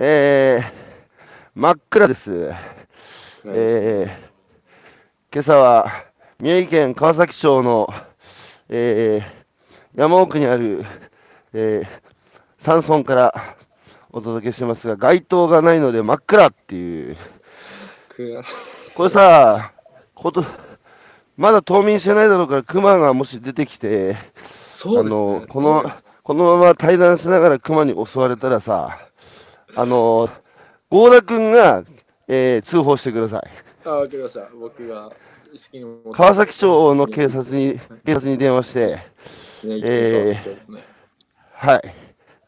えー、真っ暗です。ですねえー、今朝は宮城県川崎町の、えー、山奥にある、えー、山村からお届けしてますが、街灯がないので真っ暗っていう。これさ、こと、まだ冬眠してないだろうから、熊がもし出てきて、ね。あの、この、このまま対談しながら熊に襲われたらさ、あの、郷田君が、えー通報してください。あ、わかりました。僕が川崎町の警察に、警察に電話して、宮城えー。はい、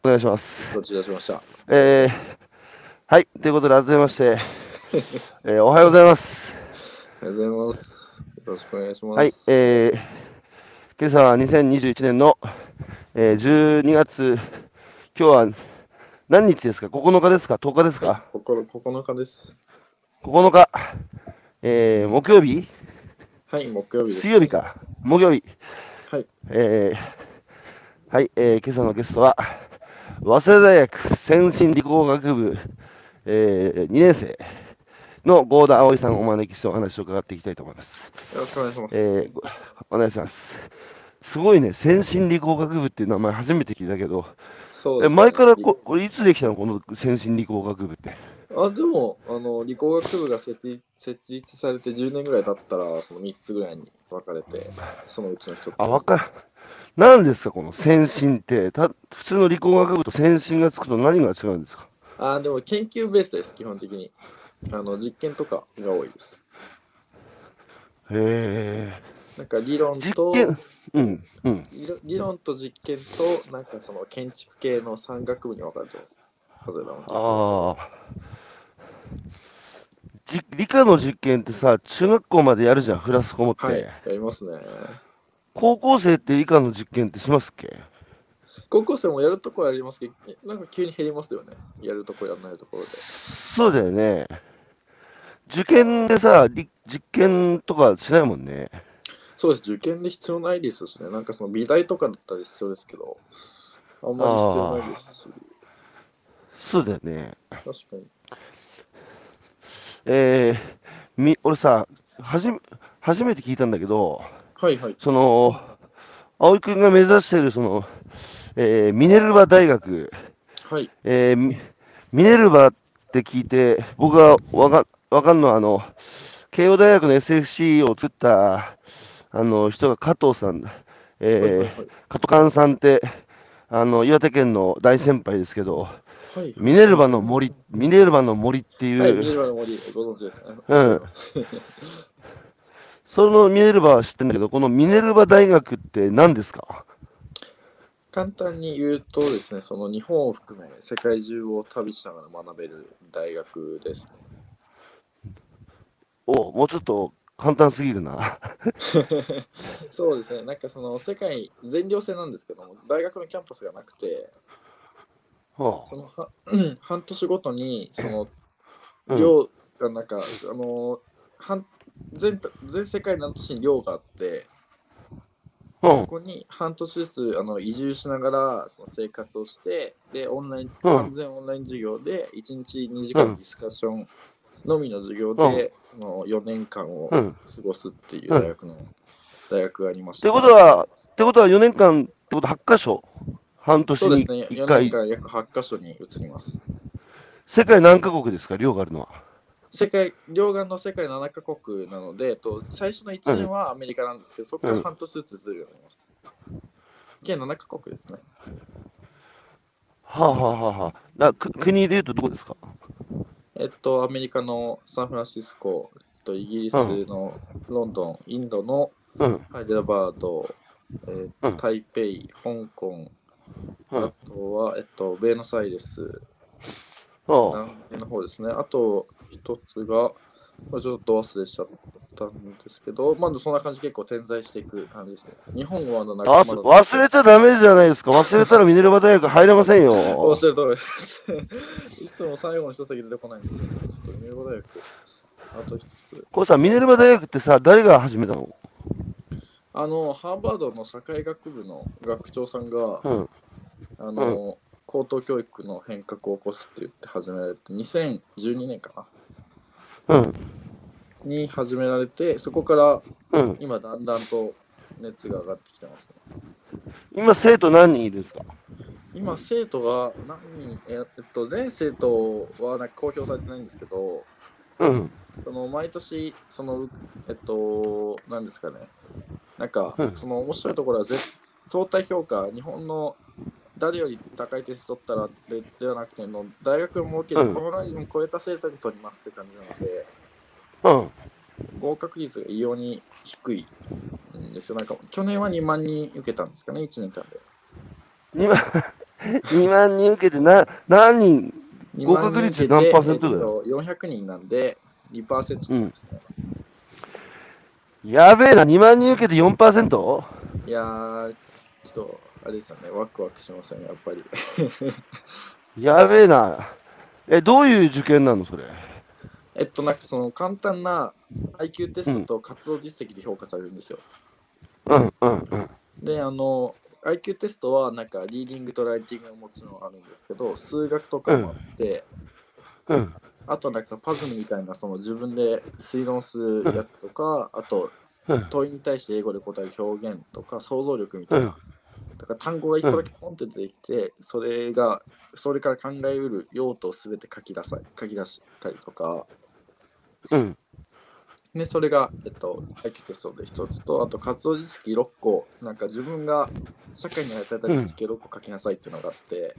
お願いします。どちらしました。えー、はい、ということで、改めまして、えーおはようございます。ありがとうございます。よろしくお願いします。はい、えー、今朝は2021年の、えー12月、今日は何日ですか ?9 日ですか ?10 日ですか？心9日です。?9 日、えー、木曜日？はい、木曜日です。水曜日。か木曜日。はい。えー、はい、えー、今朝のゲストは、早稲田大学先進理工学部、えー、2年生の郷田葵さんをお招きしてお話を伺っていきたいと思います。よろしくお願いします。えー、ごお願いします。すごいね、先進理工学部っていう名前初めて聞いたけど、えそうです。ね前からここれいつできたの？この先進理工学部って。あでもあの理工学部が設立設立されて10年ぐらい経ったらその3つぐらいに分かれてそのうちの1つあ、わかる。何ですか、この先進って。た普通の理工学部と先進がつくと何が違うんですか？あでも研究ベースです基本的に。あの実験とかが多いです。へなんか理論と験？うん、うん。理論と実験となんかその建築系の3学部に分かれてますああ。じ理科の実験ってさ、中学校までやるじゃん、フラスコ持って。はいやりますね高校生って理科の実験ってしますっけ？高校生もやるとこやりますけどなんか急に減りますよねやるとこやらないところでそうだよね。受験でさ、り実験とかしないもんね。そうです、受験で必要ないですしね、なんかその美大とかだったら必要ですけど、あんまり必要ないですし、そうだよね。確かに。えー、み、俺さ、はじめ、初めて聞いたんだけど、はいはい。その、葵くんが目指している、その、えーミネルバ大学、はい。えーミミネルバって聞いて、僕がわかわかんのは、あの、慶応大学の SFC を作った、あの、人が加藤さん、えー、加藤勘さんって、あの、岩手県の大先輩ですけど、はい。ミネルバの森、ミネルバの森っていう、はい、ミネルバの森、ご存知ですね。うん そのミネルバは知ってるんだけど、このミネルバ大学って何ですか？簡単に言うとですね、その日本を含め世界中を旅しながら学べる大学ですね。お、もうちょっと簡単すぎるな。そうですね、なんかその世界全寮制なんですけども、大学のキャンパスがなくて、はそのは 半年ごとにそのあうん。寮がなんか、あの半全全世界何都市に寮があって、うん。ここに半年ずつあの移住しながらその生活をして、で、オンライン、うん。完全オンライン授業で1日2時間ディスカッションのみの授業で、その4年間を過うん。ごすっていう大学の、大学がありましってた。ことは、ってことは4年間ってことは8箇所半年にそうですね、1 4回年。間約8カ所に移ります。世界何カ国ですか、寮があるのは。世界両岸の世界7カ国なので、と最初の1年はアメリカなんですけど、そこから半年ずつずるようになります。計7カ国ですね。はあ、はあはあはあ、国で言うとどこですか？えっと、アメリカのサンフランシスコ、えっと、イギリスのロンドン、インドのうん。ハイデラバード、えーうん台北、香港、うんあとは、えっと、ベーノスアイレス、は南米の方ですね。あと一つが、まあちょっと忘れしちゃったんですけど、まあそんな感じで結構点在していく感じですね。日本はまだ忘れちゃダメじゃないですか。忘れたらミネルバ大学入れませんおよっ。しゃる通りです。いつも最後の一席出てこないんですよね。ちょっとミネルバ大学、あと一つ。これさ、ミネルバ大学ってさ、誰が始めたの？あの、ハーバードの社会学部の学長さんが、うん。あの、高等教育の変革を起こすって言って始められて、2012年かなうん。に始められて、そこからうん。今だんだんと熱が上がってきてますね。今、生徒何人いるんですか？今、生徒が何人、えっと、全生徒はなんか公表されてないんですけど、うん。その毎年、その、えっと、何ですかね、なんかうん、その面白いところはぜ、相対評価、日本の誰より高い点数取ったらでではなくての、大学も設けて、うんこのラインを超えた生徒が取りますって感じなので、うん。合格率が異様に低いんですよ。なんか、去年は2万人受けたんですかね、1年間で。2万、2万人受けてな、何人？2合格率何パーセントぐらいえっと400人なんで、2%ですね。やべえな、2万人受けて 4%? いやー、ちょっと、あれですよね、ワクワクしません、やっぱり。やべえな。え、どういう受験なの、それ？えっと、なんかその簡単な IQ テストと活動実績で評価されるんですよ。うん、うん、うん。で、あの、IQ テストはなんかリーディングとライティングがもちろんあるんですけど、数学とかもあって、うん、あとなんかパズルみたいなその自分で推論するやつとか、あとうん、問いに対して英語で答える表現とか想像力みたいな。うん。だから単語が一個だけポンって出てきて、それが、それから考えうる用途をすべて書き出さ書き出したりとか、うん、で、それが、えっと、IQ テストで一つと、あと活動実績6個、なんか自分が社会に与えた実績を6個書きなさいっていうのがあって、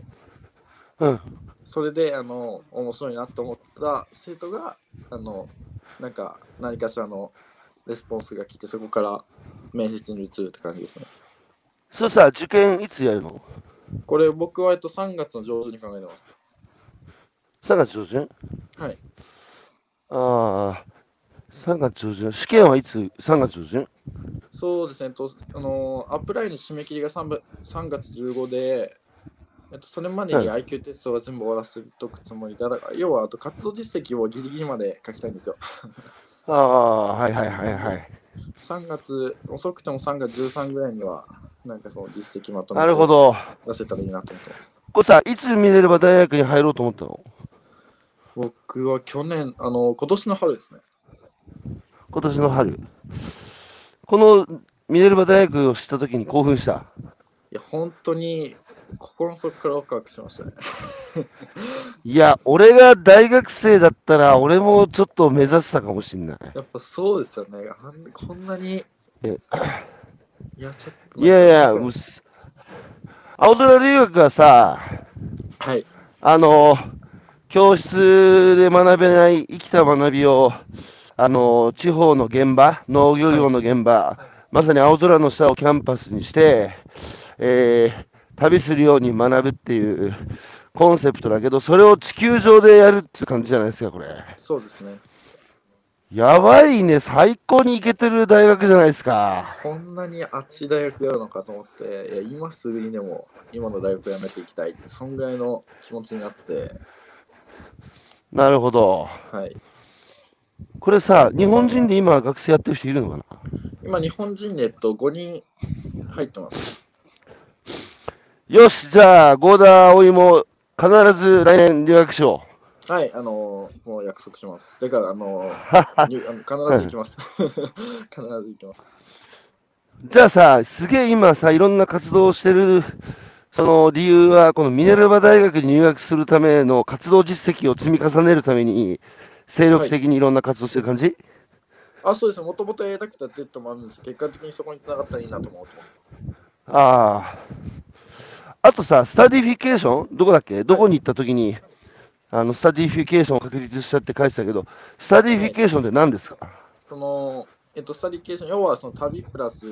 うん。それで、あの、面白いなと思った生徒が、あの、なんか何かしらのレスポンスが来て、そこから面接に移るって感じですね。それさ、受験いつやるの？これ僕は、えっと、3月の上旬に考えてます。?3 月上旬？はい。ああ、3月上旬。試験はいつ ?3 月上旬？そうですね、とあのアップラインの締め切りが 3, ば3月15で、えっと、それまでには IQ テストは全部終わらせておくつもりだ。だから要はあと活動実績をギリギリまで書きたいんですよ。ああ、はいはいはいはい。3月、遅くても3月13ぐらいには、なんかその実績まとめなるほてど。出せたらいいなと思ってます。これさ、いつ見れれば大学に入ろうと思ったの？僕は去年、あの今年の春ですね。今年の春。このミネルバ大学を知ったときに興奮した？いや、本当に心の底からワクワクしましたね。いや、俺が大学生だったら、俺もちょっと目指したかもしんない。やっぱそうですよね。こんなに。えいや、ちょっと。いやいや、す青空留学がさ、はい。あの、教室で学べない生きた学びを、あの、地方の現場、農業業の現場、まさに青空の下をキャンパスにして、えー旅するように学ぶっていうコンセプトだけど、それを地球上でやるって感じじゃないですか、これ。そうですね。やばいね、最高にイケてる大学じゃないですか。こんなに熱い大学やるのかと思って、いや今すぐにでも今の大学辞めていきたいって、そんぐらいの気持ちになって、なるほど。はい。これさ、日本人で今学生やってる人いるのかな？今、日本人で、えっと、5人入ってます。よし、じゃあ、合田葵も必ず来年留学しよはい、あのーもう約束します。だから、あのう。ー必ず行きます。必ず行きます。じゃあさ、すげえ今さ、いろんな活動をしてる、その理由は、このミネルバ大学に入学するための活動実績を積み重ねるために、精力的にいろんな活動してる感じ、あ、そうですね。もともとやりたくてやってるともあるんですけど、結果的にそこに繋がったらいいなと思ってます。ああ。あとさ、スタディフィケーション？どこだっけ？どこに行った時に、あの、スタディフィケーションを確立したって書いてたけど、スタディフィケーションって何ですか、その、えっと、スタディケーション、要はその旅プラス、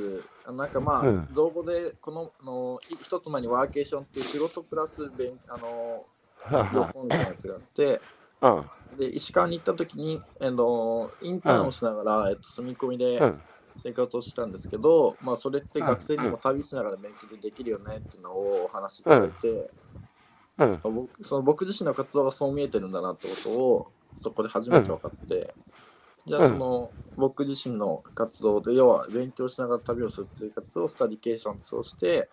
あなんかまあ、うん。造語で、このあのい一つ前にワーケーションっていう仕事プラス勉あの 旅行みたいなやつがあって、うん。で石川に行った時に、あのインターンをしながら、えっと、住み込みでうん。生活をしてたんですけど、まあ、それって学生にも旅しながら勉強でできるよねっていうのをお話しいただいて、うん。僕その僕自身の活動がそう見えてるんだなってことをそこで初めて分かって、じゃあその、僕自身の活動で要は勉強しながら旅をするっていう活動をスタディケーションとして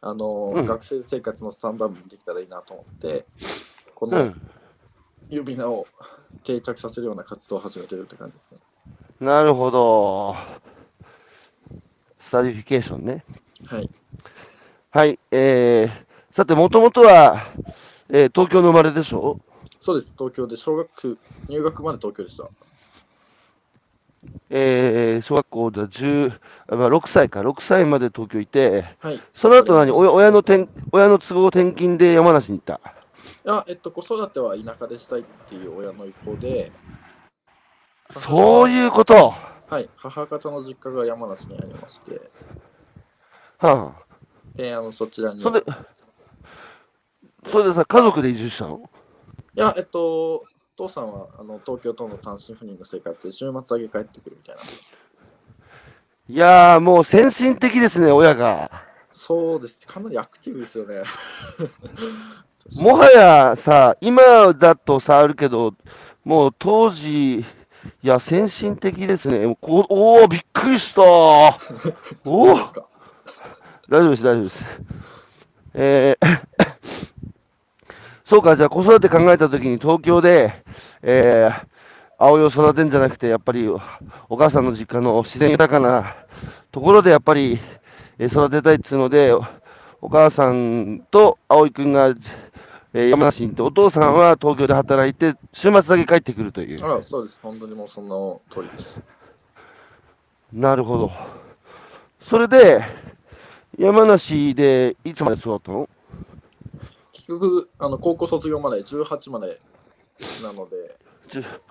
あの、うん学生生活のスタンダードにできたらいいなと思って、このうん。呼び名を定着させるような活動を始めてるって感じですね。なるほど。スタディフィケーションね。はい。はい。えー、さて、もともとは、えー東京の生まれでしょ？そうです。東京で小学入学まで東京でした。えー、小学校では10、あまあ、6歳か、6歳まで東京いて、はい。その後何？親親の転親の都合転勤で山梨に行った。いや、えっと、子育ては田舎でしたいっていう親の意向で、そういうこと。はい。母方の実家が山梨にありまして、はあ、で、あの、そちらに。それで、それでさ、家族で移住したの？いや、えっと、父さんはあの東京との単身赴任の生活で週末だけ帰ってくるみたいな。いやー、もう先進的ですね、親が。そうです。かなりアクティブですよね。もはやさ、今だとさ、あるけど、もう当時、いや、先進的ですね。おお、びっくりした。おお大丈夫です、大丈夫です。えーそうか、じゃあ子育て考えたときに東京で、えー、葵を育てんじゃなくて、やっぱりお母さんの実家の自然豊かなところでやっぱりえー育てたいっていうので、おお母さんと葵くんが、えー山梨に行って、お父さんは東京で働いて、週末だけ帰ってくるというあ。ら、そうです。本当にもうその通りです。なるほど。それで、山梨でいつまで育ったの？結局、あの高校卒業まで18までなので、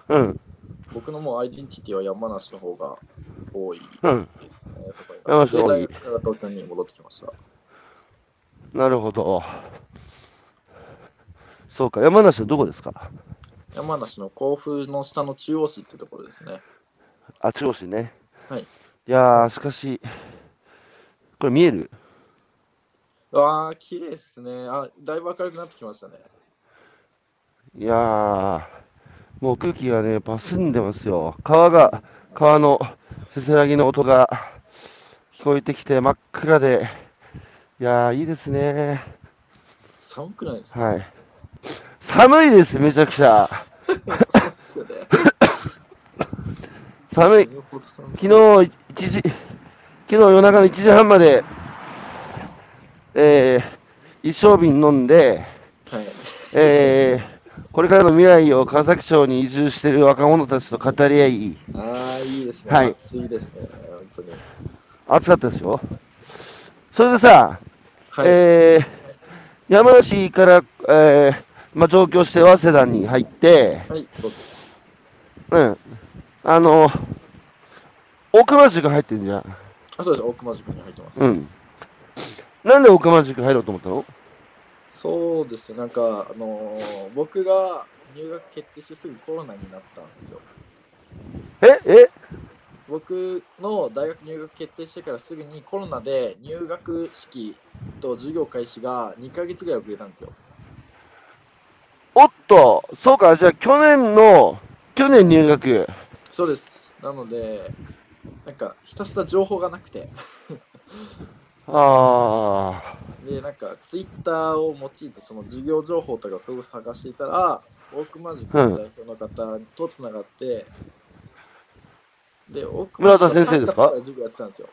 うん、僕のもうアイデンティティは山梨の方が多いですうん。ね。そこに山梨大学から東京に戻ってきました。なるほど。そうか、山梨はどこですか？山梨の甲府の下の中央市ってところですね。あ、中央市ね。はい。いやー、しかし、これ見える？わあ、綺麗ですね。あ、だいぶ明るくなってきましたね。いやー、もう空気がね、やっぱ澄んでますよ。川が、川のせせらぎの音が聞こえてきて真っ暗で、いやー、いいですね。寒くないですか、はい。寒いです、めちゃくちゃ。そうですよね。寒い。昨日1時、昨日夜中の1時半まで、えー、一升瓶飲んで、はい。えー、これからの未来を川崎町に移住している若者たちと語り合い、ああ、いいですね。はい暑いですね。本当に。暑かったですよ。それでさ、はい。えー、山梨から、えー、まあ、上京して早稲田に入って、はい、そうです。うん、あの、大熊塾入ってんじゃん。あ、そうです。大熊塾に入ってます。うん。なんで大熊塾入ろうと思ったの？そうですね。なんか、あのー僕が入学決定してすぐコロナになったんですよ。え？え？僕の大学入学決定してからすぐにコロナで入学式と授業開始が2ヶ月ぐらい遅れたんですよ。おっと、そうか、じゃあ去年の、去年入学。そうです。なので、なんかひたすら情報がなくて、あで、なんかツイッターを用いてその授業情報とかをすごい探していたら、大熊塾の代表の方とつながって、で、大熊塾は村田先生ですか？3月から授業やってたんですよ。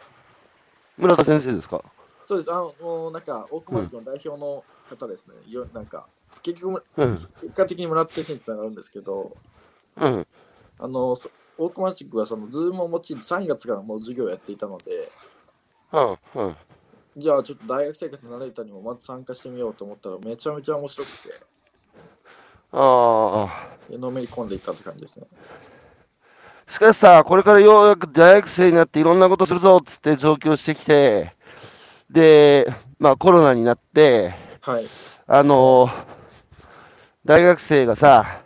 ー、村田先生ですか？そうです。あの、もうなんか大熊塾の代表の方ですね。よなんか、結局、うん、結果的に村田先生につながるんですけど、うん、あの、そ大熊塾はそのズームを用いて3月からもう授業をやっていたので、うん、うん。じゃあちょっと大学生活慣れたにもまず参加してみようと思ったらめちゃめちゃ面白くて、ああ。でのめり込んでいったって感じですね。しかしさ、これからようやく大学生になっていろんなことするぞっつって上京してきて、で、まあコロナになって、はい。あの大学生がさ、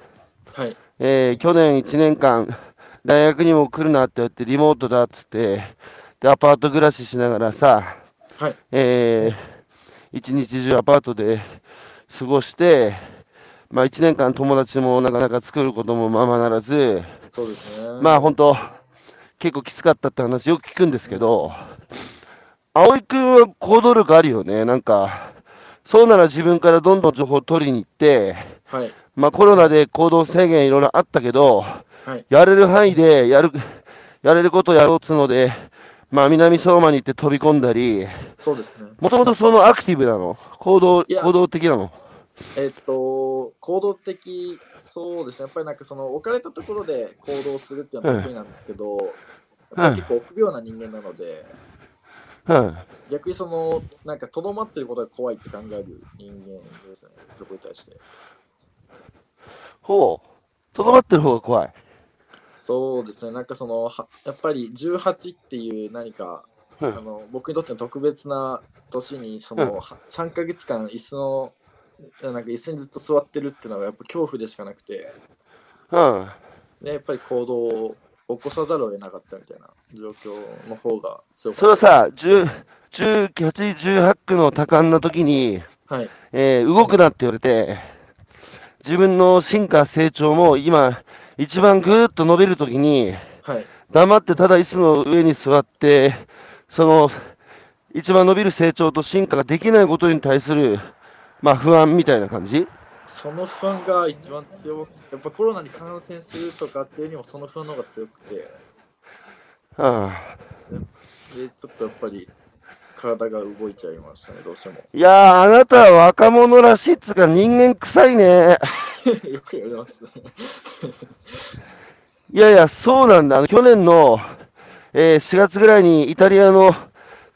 はい。えー去年1年間、大学にも来るなって言って、リモートだっつって、で、アパート暮らししながらさ、はい。えー一日中アパートで過ごして、まあ1年間友達もなかなか作ることもままならず、そうですね。まあ本当、結構きつかったって話よく聞くんですけど、葵君は行動力あるよね。なんか、そうなら自分からどんどん情報を取りに行って、はい。まあコロナで行動制限いろいろあったけど、はい。やれる範囲でやる、やれることをやろうっつうので、まあ南相馬に行って飛び込んだり、そうですね。もともとそのアクティブなの？行動、行動的なの？えっと、行動的、そうですね。やっぱりなんかその置かれたところで行動するっていうのは得意なんですけど、やっぱり結構臆病な人間なので、うん。逆にその、なんかとどまってることが怖いって考える人間ですね。そこに対して。ほう。とどまってる方が怖い。そうですね。なんかその、はやっぱり18っていう何か、うんあの僕にとっての特別な年にその、うんは3ヶ月間椅子のなんか椅子にずっと座ってるっていうのがやっぱ恐怖でしかなくてうん。でやっぱり行動を起こさざるを得なかったみたいな状況の方が強それかっはさ、10 18、18区の多感な時に、た。はい。えー動くなって言われて、自分の進化、成長も今、一番ぐーっと伸びる時に、はい。黙ってただ椅子の上に座って、その、一番伸びる成長と進化ができないことに対する、まあ不安みたいな感じ。その不安が一番強くやっぱコロナに感染するとかっていうよりもその不安の方が強くて。あ。でちょっとやっぱり体が動いちゃいましたねどうしてもいやー、あなたは若者らしいっつうか人間臭いね。よく言われますね いやいや、そうなんだ。あの去年の、えー4月ぐらいにイタリアの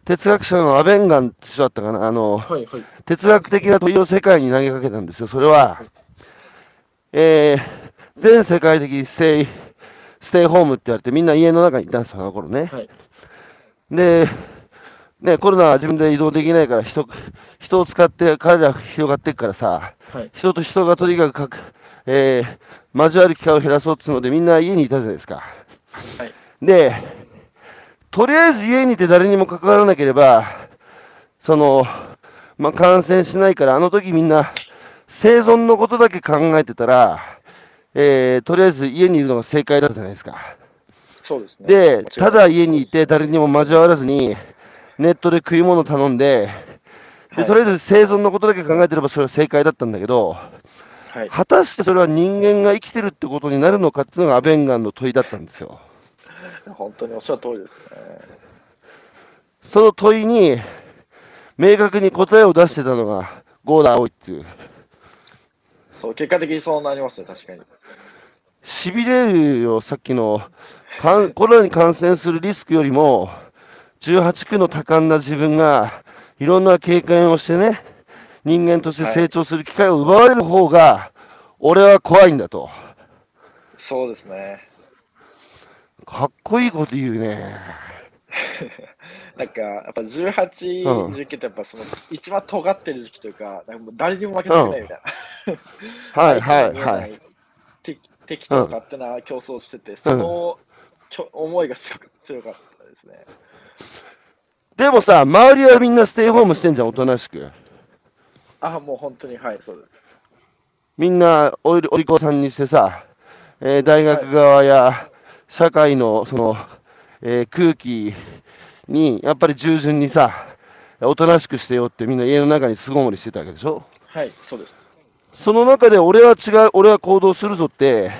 哲学者のアベンガンって人だったかな。あの、はいはい哲学的な問いを世界に投げかけたんですよ。それは、えー全世界的ステイ、ステイホームって言われてみんな家の中にいたんですよ、あの頃ね。はいで、ね、コロナは自分で移動できないから人、人を使って彼ら広がっていくからさ、はい人と人がとにかくかく、えー交わる機会を減らそうっつうのでみんな家にいたじゃないですか。はいで、とりあえず家にいて誰にも関わらなければ、その、まあ、感染しないから、あの時みんな生存のことだけ考えてたら、えーとりあえず家にいるのが正解だったじゃないですか。そうですねで、ただ家にいて誰にも交わらずに、ネットで食い物頼んで、ではい。とりあえず生存のことだけ考えてればそれは正解だったんだけど、はい。果たしてそれは人間が生きてるってことになるのかっていうのがアベンガンの問いだったんですよ。本当におっしゃる通りですね。その問いに明確に答えを出してたのがゴーダ青いっていう。そう結果的にそうなりますね確かに。しびれるよ、さっきの。コロナに感染するリスクよりも、18区の多感な自分がいろんな経験をしてね、人間として成長する機会を奪われる方が、俺は怖いんだと。そうですねかっこいいこと言うね。なんかやっぱ18、うん19ってやっぱその一番尖ってる時期というかなんかもう誰にも負けたくないみたいな、はいはいはい。敵敵と勝手な競争をしてて、その思いがすごく強かったですね。でもさ、周りはみんなステイホームしてんじゃん、おとなしく。あ、もう本当に、はい、そうです。みんなおりお利口さんにしてさ、えー大学側や社会のその、えー空気にやっぱり従順にさ、おとなしくしてよってみんな家の中に巣ごもりしてたわけでしょ？はい、そうです。その中で俺は違う、俺は行動するぞって、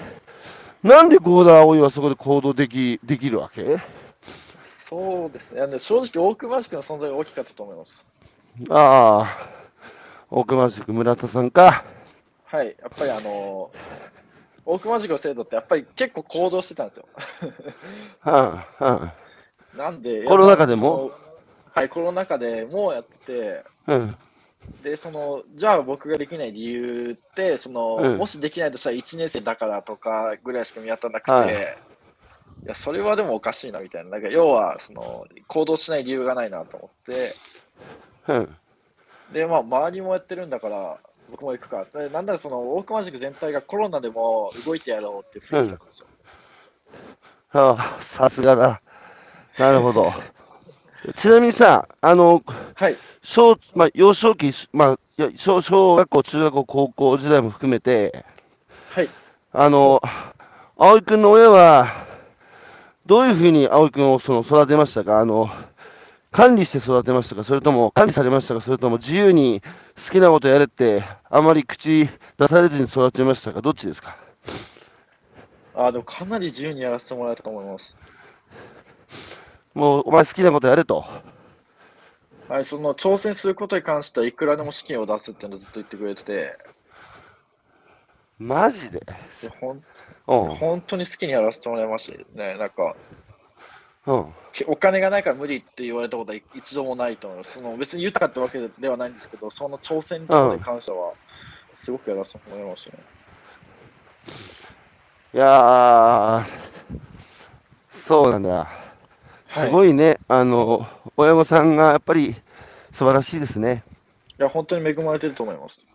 なんでゴーダー葵はそこで行動できできるわけ？そうですね。あの正直、大熊塾の存在が大きかったと思います。ああ、奥間塾村田さんか。はい、やっぱりあの、大熊塾の制度ってやっぱり結構行動してたんですよ。はあはなんで、コロナ禍でも？はい、コロナ禍でもやってて、あ、うん、で、その、じゃあ僕ができない理由って、その、うんもしできないとしたら1年生だからとかぐらいしか見当たらなくて、はいい、や、それはでもおかしいなみたいな。なんか要は、その、行動しない理由がないなと思って、うん、で、まあ、周りもやってるんだから、僕も行くか。でなんだらその、大熊塾全体がコロナでも動いてやろうっていう雰囲気だったんですよ。ああ、さすがだ。なるほど。ちなみにさ、あの、はい、小、まあ、幼少期、まあ、小小学校、中学校、高校時代も含めて、はい。あの、葵くんの親は、どういうふうに葵くんをその育てましたか？あの、管理して育てましたか、それとも管理されましたか、それとも自由に好きなことやれって、あまり口出されずに育ちましたか、どっちですか？あでもかなり自由にやらせてもらえたと思います。もうお前好きなことやれと。はい、その挑戦することに関してはいくらでも資金を出すっていうのをずっと言ってくれてて、マジで？でほんうん。本当に好きにやらせてもらいましたね。なんか、うん。けお金がないから無理って言われたことは一度もないと思います。その別に豊かってわけではないんですけど、その挑戦とかに関しては、すごくやらせてもらいましたね。いやー、そうなんだ。はい、すごいね。あの、親御さんがやっぱり素晴らしいですね。いや、本当に恵まれてると思います。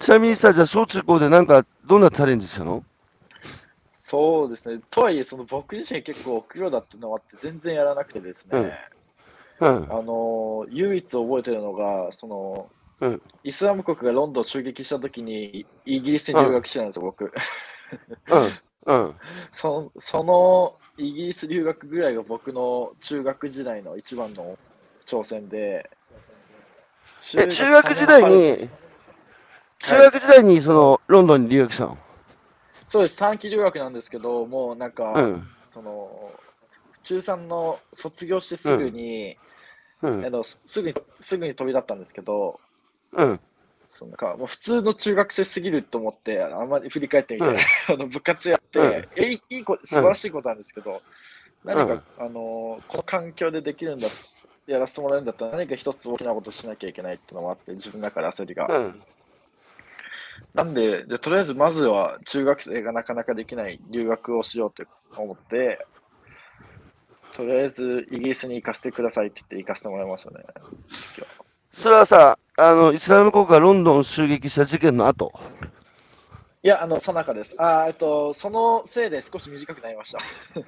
ちなみにさ、じゃあ小中高でなんかどんなチャレンジしたの？そうですね。とはいえ、その僕自身結構臆病だっていうのもあって、全然やらなくてですね、うん。あの唯一覚えてるのが、その、うんイスラム国がロンドンを襲撃したときに、イギリスに留学してたんですよ、僕。うん。うん。そそのイギリス留学ぐらいが僕の中学時代の一番の挑戦で、え、中学時代に、中学時代にそのロンドンに留学したの？そうです、短期留学なんですけど、もうなんか、うん。その中3の卒業してすぐに、うんあ。のすぐにすぐに飛び立ったんですけど、うん。そのなんかもう普通の中学生すぎると思って、あんまり振り返ってみて、うん あの部活やって、うんえいい素晴らしいことなんですけど、何か、あのこの環境でできるんだ、やらせてもらえるんだったら、何か一つ大きなことしなきゃいけないっていうのもあって、自分の中で焦りが。うん。なんでで、とりあえずまずは中学生がなかなかできない留学をしようと思って、とりあえずイギリスに行かせてくださいって言って行かせてもらいましたね。それはさ、あの、イスラム国がロンドンを襲撃した事件の後？いや、あの、さなかです。あーえっと、そのせいで少し短くなりました。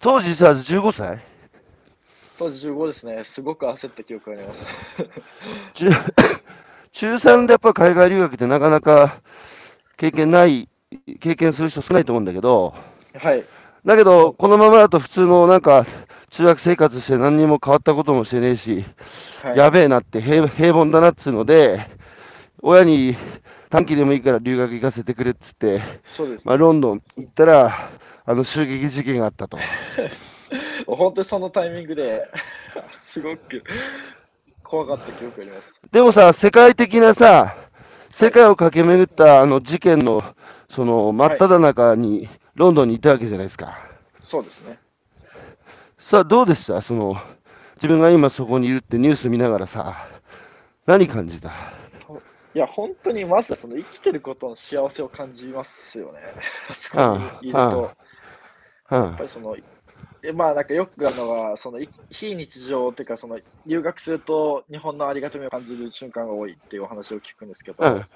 当時さ、15歳当時15ですね。すごく焦った記憶があります。中中3でやっぱ海外留学ってなかなか経験ない、経験する人少ないと思うんだけど、はい。だけど、このままだと普通のなんか、中学生活して何にも変わったこともしてねえし、はい、やべえなって平平凡だなっつうので、親に短期でもいいから留学行かせてくれっつって、そうです、ねまあ、ロンドン行ったら、あの襲撃事件があったと。本当にそのタイミングで、すごく怖かった記憶があります。でもさ、世界的なさ、世界を駆け巡ったあの事件の、その真っ只中に、ロンドンにいたわけじゃないですか。そうですね。さあ、どうでしたその、自分が今そこにいるってニュース見ながらさ、何感じた？いや、本当にまずその生きてることの幸せを感じますよね。あ そこにいると。うんやっぱりその、えまあなんかよくあるのは、そのい非日常っていうか、その留学すると日本のありがたみを感じる瞬間が多いっていうお話を聞くんですけど、うん。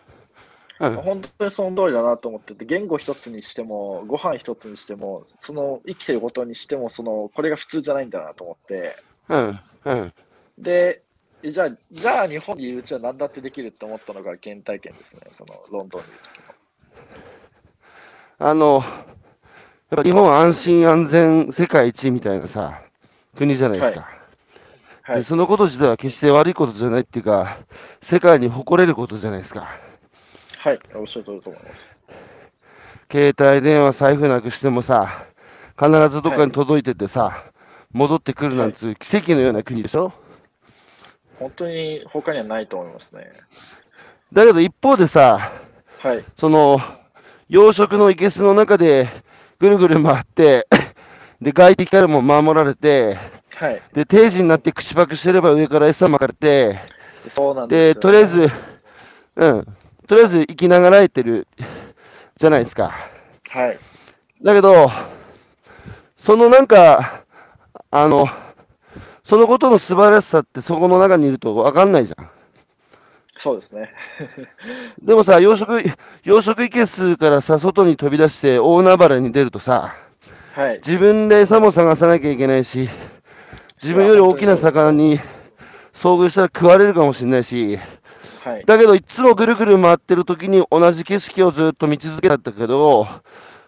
うん。本当にその通りだなと思ってて、言語一つにしても、ご飯一つにしても、その生きてることにしても、そのこれが普通じゃないんだなと思って、うん。うん。で、じゃあ、じゃあ日本にいるうちは何だってできるって思ったのが原体験ですね、そのロンドンにいる時の。あの、やっぱ日本は安心安全世界一みたいなさ、国じゃないですか。はい、でそのこと自体は決して悪いことじゃないっていうか、世界に誇れることじゃないですか。はい、おっしゃる通りと思います。携帯電話、財布なくしてもさ、必ずどっかに届いててさ、戻ってくるなんつう奇跡のような国でしょ？本当に他にはないと思いますね。だけど一方でさ、はい、その、養殖の生けすの中でぐるぐる回って、で、外敵からも守られて、はい、で、定時になって口パクしてれば上から餌巻かれて、そうなんでね。とりあえず、うん、とりあえず生きながらえてるじゃないですか。はい、だけど、そのなんか、あの、そのことの素晴らしさってそこの中にいると分かんないじゃん。そうですね。でもさ、養殖、養殖いけすからさ、外に飛び出して大海原に出るとさ、はい、自分で餌も探さなきゃいけないし、自分より大きな魚に遭遇したら食われるかもしれないし、はい、だけどいつもぐるぐる回ってる時に同じ景色をずっと見続けたんだけど、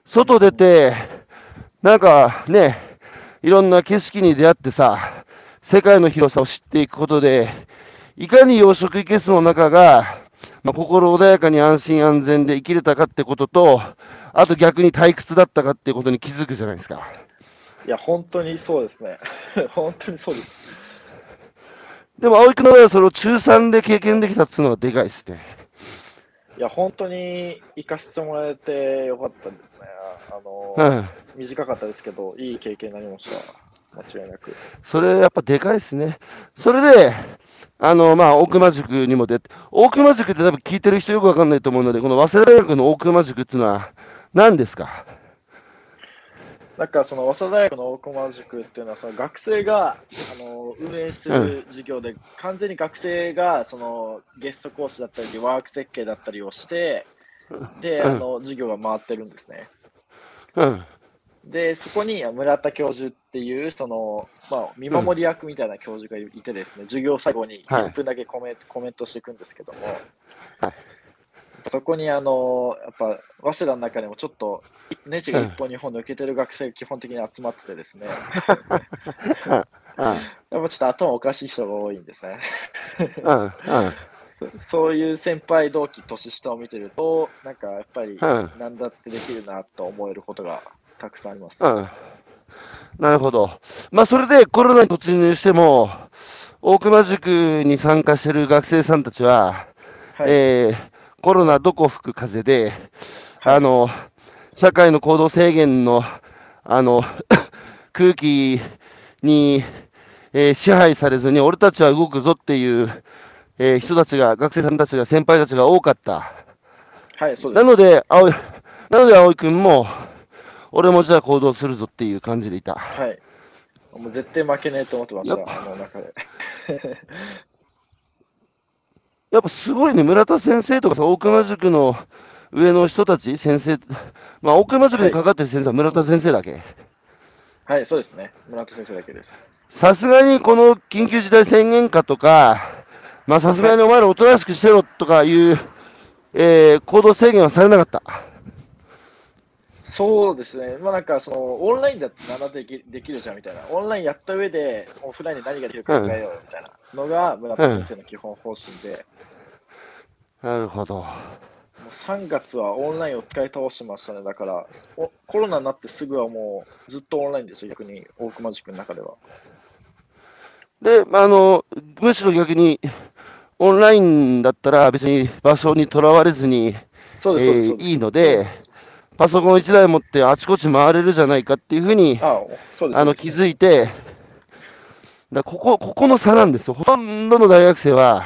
外出て、なんかね、いろんな景色に出会ってさ、世界の広さを知っていくことで、いかに養殖いけすの中が、まあ、心穏やかに安心安全で生きれたかってことと、あと逆に退屈だったかっていうことに気づくじゃないですか。いや、本当にそうですね。本当にそうです。でも、青井君の場合はそれを中3で経験できたっていうのがでかいですね。いや、本当に行かせてもらえてよかったですね。あの、うん。短かったですけど、いい経験になりました。間違いなく。それやっぱでかいですね。それで、あの、まあ、大熊塾にも出て、大熊塾って多分聞いてる人よくわかんないと思うので、この早稲田大学の大熊塾っていうのは何ですか？なんかその早稲田大学の大駒塾っていうのはその学生があの運営する授業で、完全に学生がそのゲスト講師だったりワーク設計だったりをしてで、うんあの授業が回ってるんですね。うん。でそこに村田教授っていうその、まあ、見守り役みたいな教授がいてですね、授業最後にはい1分だけコメ,、コメントしていくんですけども、はいそこにあのやっぱ早稲田の中でもちょっとネジが1本2本抜けてる学生が基本的に集まっててですね、うん。やっぱちょっと頭おかしい人が多いんですね。うん。うん。そそういう先輩同期年下を見てるとなんかやっぱりうん何だってできるなと思えることがたくさんあります。うん。なるほど。まあ、それでコロナに突入しても、大熊塾に参加してる学生さんたちは、はいえーコロナどこ吹く風で、はいあの、社会の行動制限の、あの、空気に、えー支配されずに、俺たちは動くぞっていう、えー人たちが、学生さんたちが、先輩たちが多かった。はい、そうです。なので、青い、なので、青井くんも、俺もじゃあ行動するぞっていう感じでいた。はい。もう絶対負けねえと思ってました、あの中で。やっぱすごいね、村田先生とかさ、大熊塾の上の人たち、先生、まあ、大熊塾にかかってる先生は村田先生だけ。はい、そうですね。村田先生だけです。さすがにこの緊急事態宣言下とか、まあさすがにお前らおとなしくしてろとかいう、えー行動制限はされなかった。そうですね。まあなんかそのオンラインだって何だってできできるじゃんみたいな。オンラインやった上でオフラインで何ができるか考えようよみたいなのが村田先生の基本方針で、なるほど。もう3月はオンラインを使い倒してましたね。だからおコロナになってすぐはもうずっとオンラインですよ、逆に大熊塾の中では。で、まああの、むしろ逆に、オンラインだったら別に場所にとらわれずに、そうです、そうです。そうですえーいいので、パソコン1台持ってあちこち回れるじゃないかっていうふうに、あの気づいて、だここ、ここの差なんですよ。ほとんどの大学生は、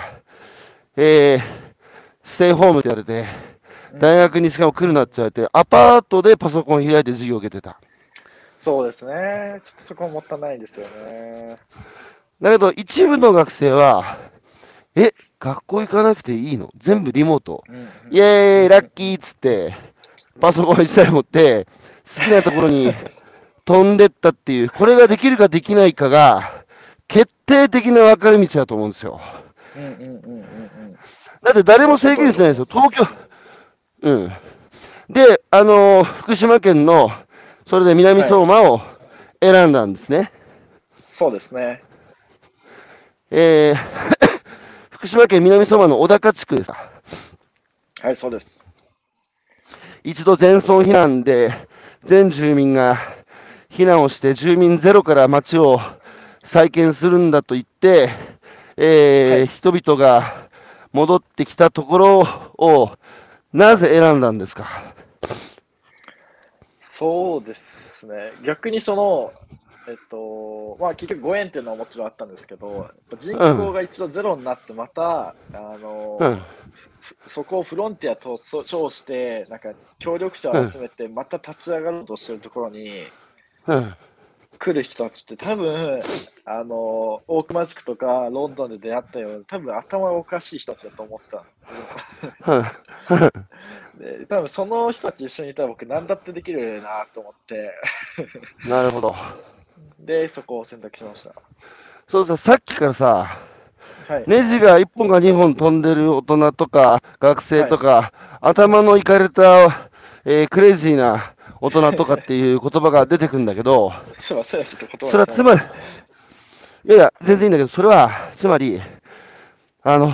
えー、ステイホームって言われて、大学にしかも来るなって言われて、アパートでパソコン開いて授業を受けてた。そうですね。ちょっとそこはもったいないですよね。だけど、一部の学生は、え、学校行かなくていいの？全部リモート。うんうんイェーイ、ラッキーっつって、パソコン1台持って、好きなところに飛んでったっていう、これができるかできないかが、決定的な分かれ道だと思うんですよ。だって誰も制限してないですよ。東京、うん。で、あのー福島県の、それで南相馬を選んだんですね。そうですね。えー 福島県南相馬の小高地区でさ、はい、そうです。一度全村避難で、全住民が避難をして、住民ゼロから町を再建するんだと言って、えーはい人々が戻ってきたところを、なぜ選んだんですか？そうですね。逆にその、えっと、まあ結局5円っていうのはもちろんあったんですけど、人口が一度ゼロになって、また、あの、うん、ふそこをフロンティアとそ称して、なんか協力者を集めて、また立ち上がろうとしてるところにうん、来る人たちって多分、あの、大熊宿とかロンドンで出会ったような、多分頭がおかしい人たちだと思った。うん、で、多分その人たち一緒にいたら僕何だってできるなと思って、なるほど。で、そこを選択しました。そうさ、さっきからさ、はい。ネジが1本か2本飛んでる大人とか学生とか、頭のいかれた、えークレイジーな大人とかっていう言葉が出てくるんだけど、すいません、ちょっと言葉それはつまり、いやいや、全然いいんだけど、それは、つまり、あの、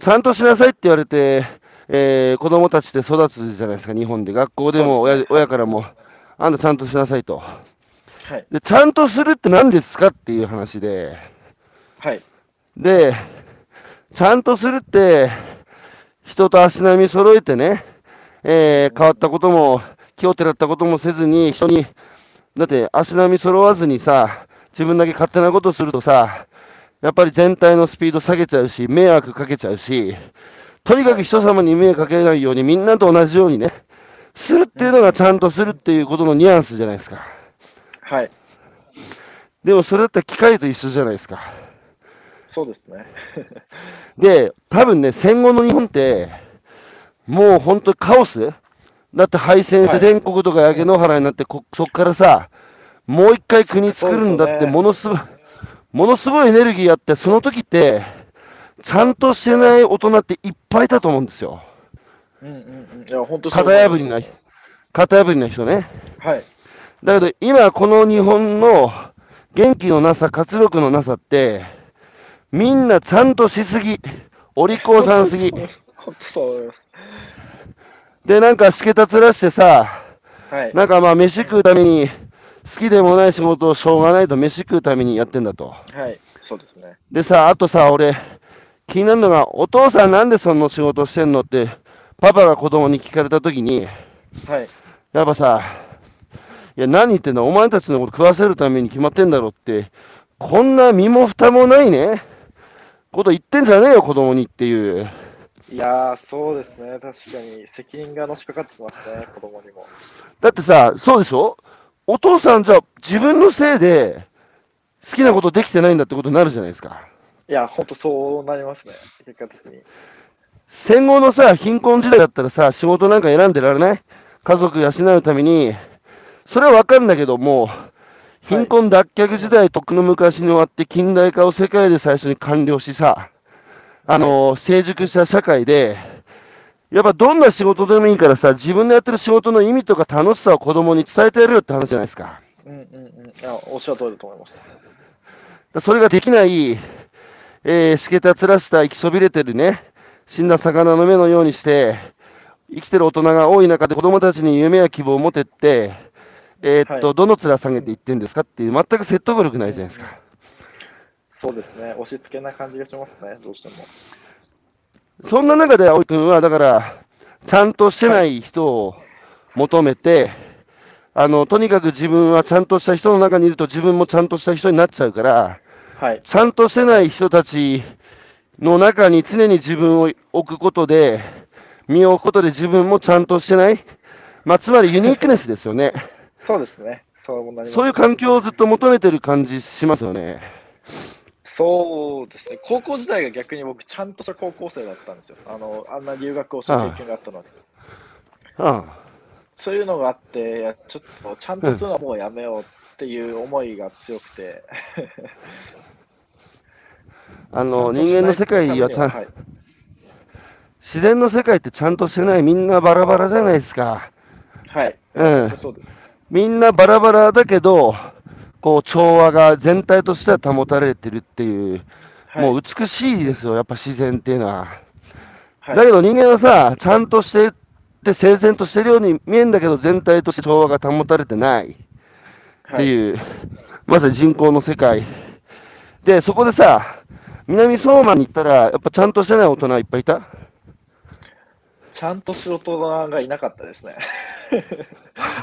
ちゃんとしなさいって言われて、えー、子供たちって育つじゃないですか、日本で。学校でも親ね親からも、あんたちゃんとしなさいと。はい。で、ちゃんとするって何ですかっていう話で、はい。で、ちゃんとするって、人と足並み揃えてね、えー変わったことも、気をてらったこともせずに、人に、だって足並み揃わずにさ、自分だけ勝手なことするとさ、やっぱり全体のスピード下げちゃうし、迷惑かけちゃうし、とにかく人様に迷惑かけないように、みんなと同じようにね、するっていうのがちゃんとするっていうことのニュアンスじゃないですか。はい。でもそれだったら機械と一緒じゃないですか。そうですね。で、多分ね、戦後の日本って、もう本当にカオスだって敗戦してはい全国とか焼け野原になってこ、そっからさ、もう一回国作るんだって、ものすごい、ものすごいエネルギーあって、その時って、ちゃんとしてない大人っていっぱいいたと思うんですよ。うんうんうん。いや、本当型破りな、型破りな人ね。はい。だけど今この日本の元気のなさ、活力のなさって、みんなちゃんとしすぎ、お利口さんすぎ。で、なんか、しけたつらしてさ、はい。なんかまあ、飯食うために、好きでもない仕事をしょうがないと飯食うためにやってんだと。はい。そうですね。でさ、あとさ、俺、気になるのが、お父さんなんでその仕事してんのって、パパが子供に聞かれたときに、はい。やっぱさ、いや、何言ってんだ、お前たちのこと食わせるために決まってんだろって、こんな身も蓋もないね、こと言ってんじゃねえよ、子供にっていう。いやー、そうですね。確かに責任がのしかかってきますね、子供にも。だってさ、そうでしょ？お父さんじゃあ自分のせいで好きなことできてないんだってことになるじゃないですか。いや、本当そうなりますね、結果的に。戦後のさ、貧困時代だったらさ、仕事なんか選んでられない？家族養うために、それはわかるんだけども、貧困脱却時代、とっくの昔に終わって近代化を世界で最初に完了しさ、あの、成熟した社会で、やっぱどんな仕事でもいいからさ、自分のやってる仕事の意味とか楽しさを子供に伝えてやるよって話じゃないですか。うんうんうん。いや、おっしゃる通りだと思います。それができない、えー、しけたつらした生きそびれてるね、死んだ魚の目のようにして、生きてる大人が多い中で子供たちに夢や希望を持てって、えーっと、はどの面下げていってんですか？っていう、全く説得力ないじゃないですか。そうですね。押し付けな感じがしますね、どうしても。そんな中で葵君は、だから、ちゃんとしてない人を求めて、あの、とにかく自分はちゃんとした人の中にいると自分もちゃんとした人になっちゃうから、はい。ちゃんとしてない人たちの中に常に自分を置くことで、身を置くことで自分もちゃんとしてない、まあ、つまりユニークネスですよね。そうですね。そうなります。そういう環境をずっと求めてる感じしますよね。そうですね。高校時代が逆に僕、ちゃんとした高校生だったんですよ。あの、あんな留学をした経験があったので。あそういうのがあって、ちょっとちゃんとするのはもうやめようっていう思いが強くて。ああの、人間の世界はちゃん、はい、自然の世界ってちゃんとしてない、みんなバラバラじゃないですか。はい。うん。そうです。みんなバラバラだけど、こう、調和が全体としては保たれてるっていう、はい、もう美しいですよ、やっぱ自然っていうのは。はい、だけど人間はさ、ちゃんとしてって整然としてるように見えるんだけど、全体として調和が保たれてないっていう、まさに人口の世界。で、そこでさ、南相馬に行ったら、やっぱちゃんとしてない大人いっぱいいた？ちゃんと仕事がいなかったですね。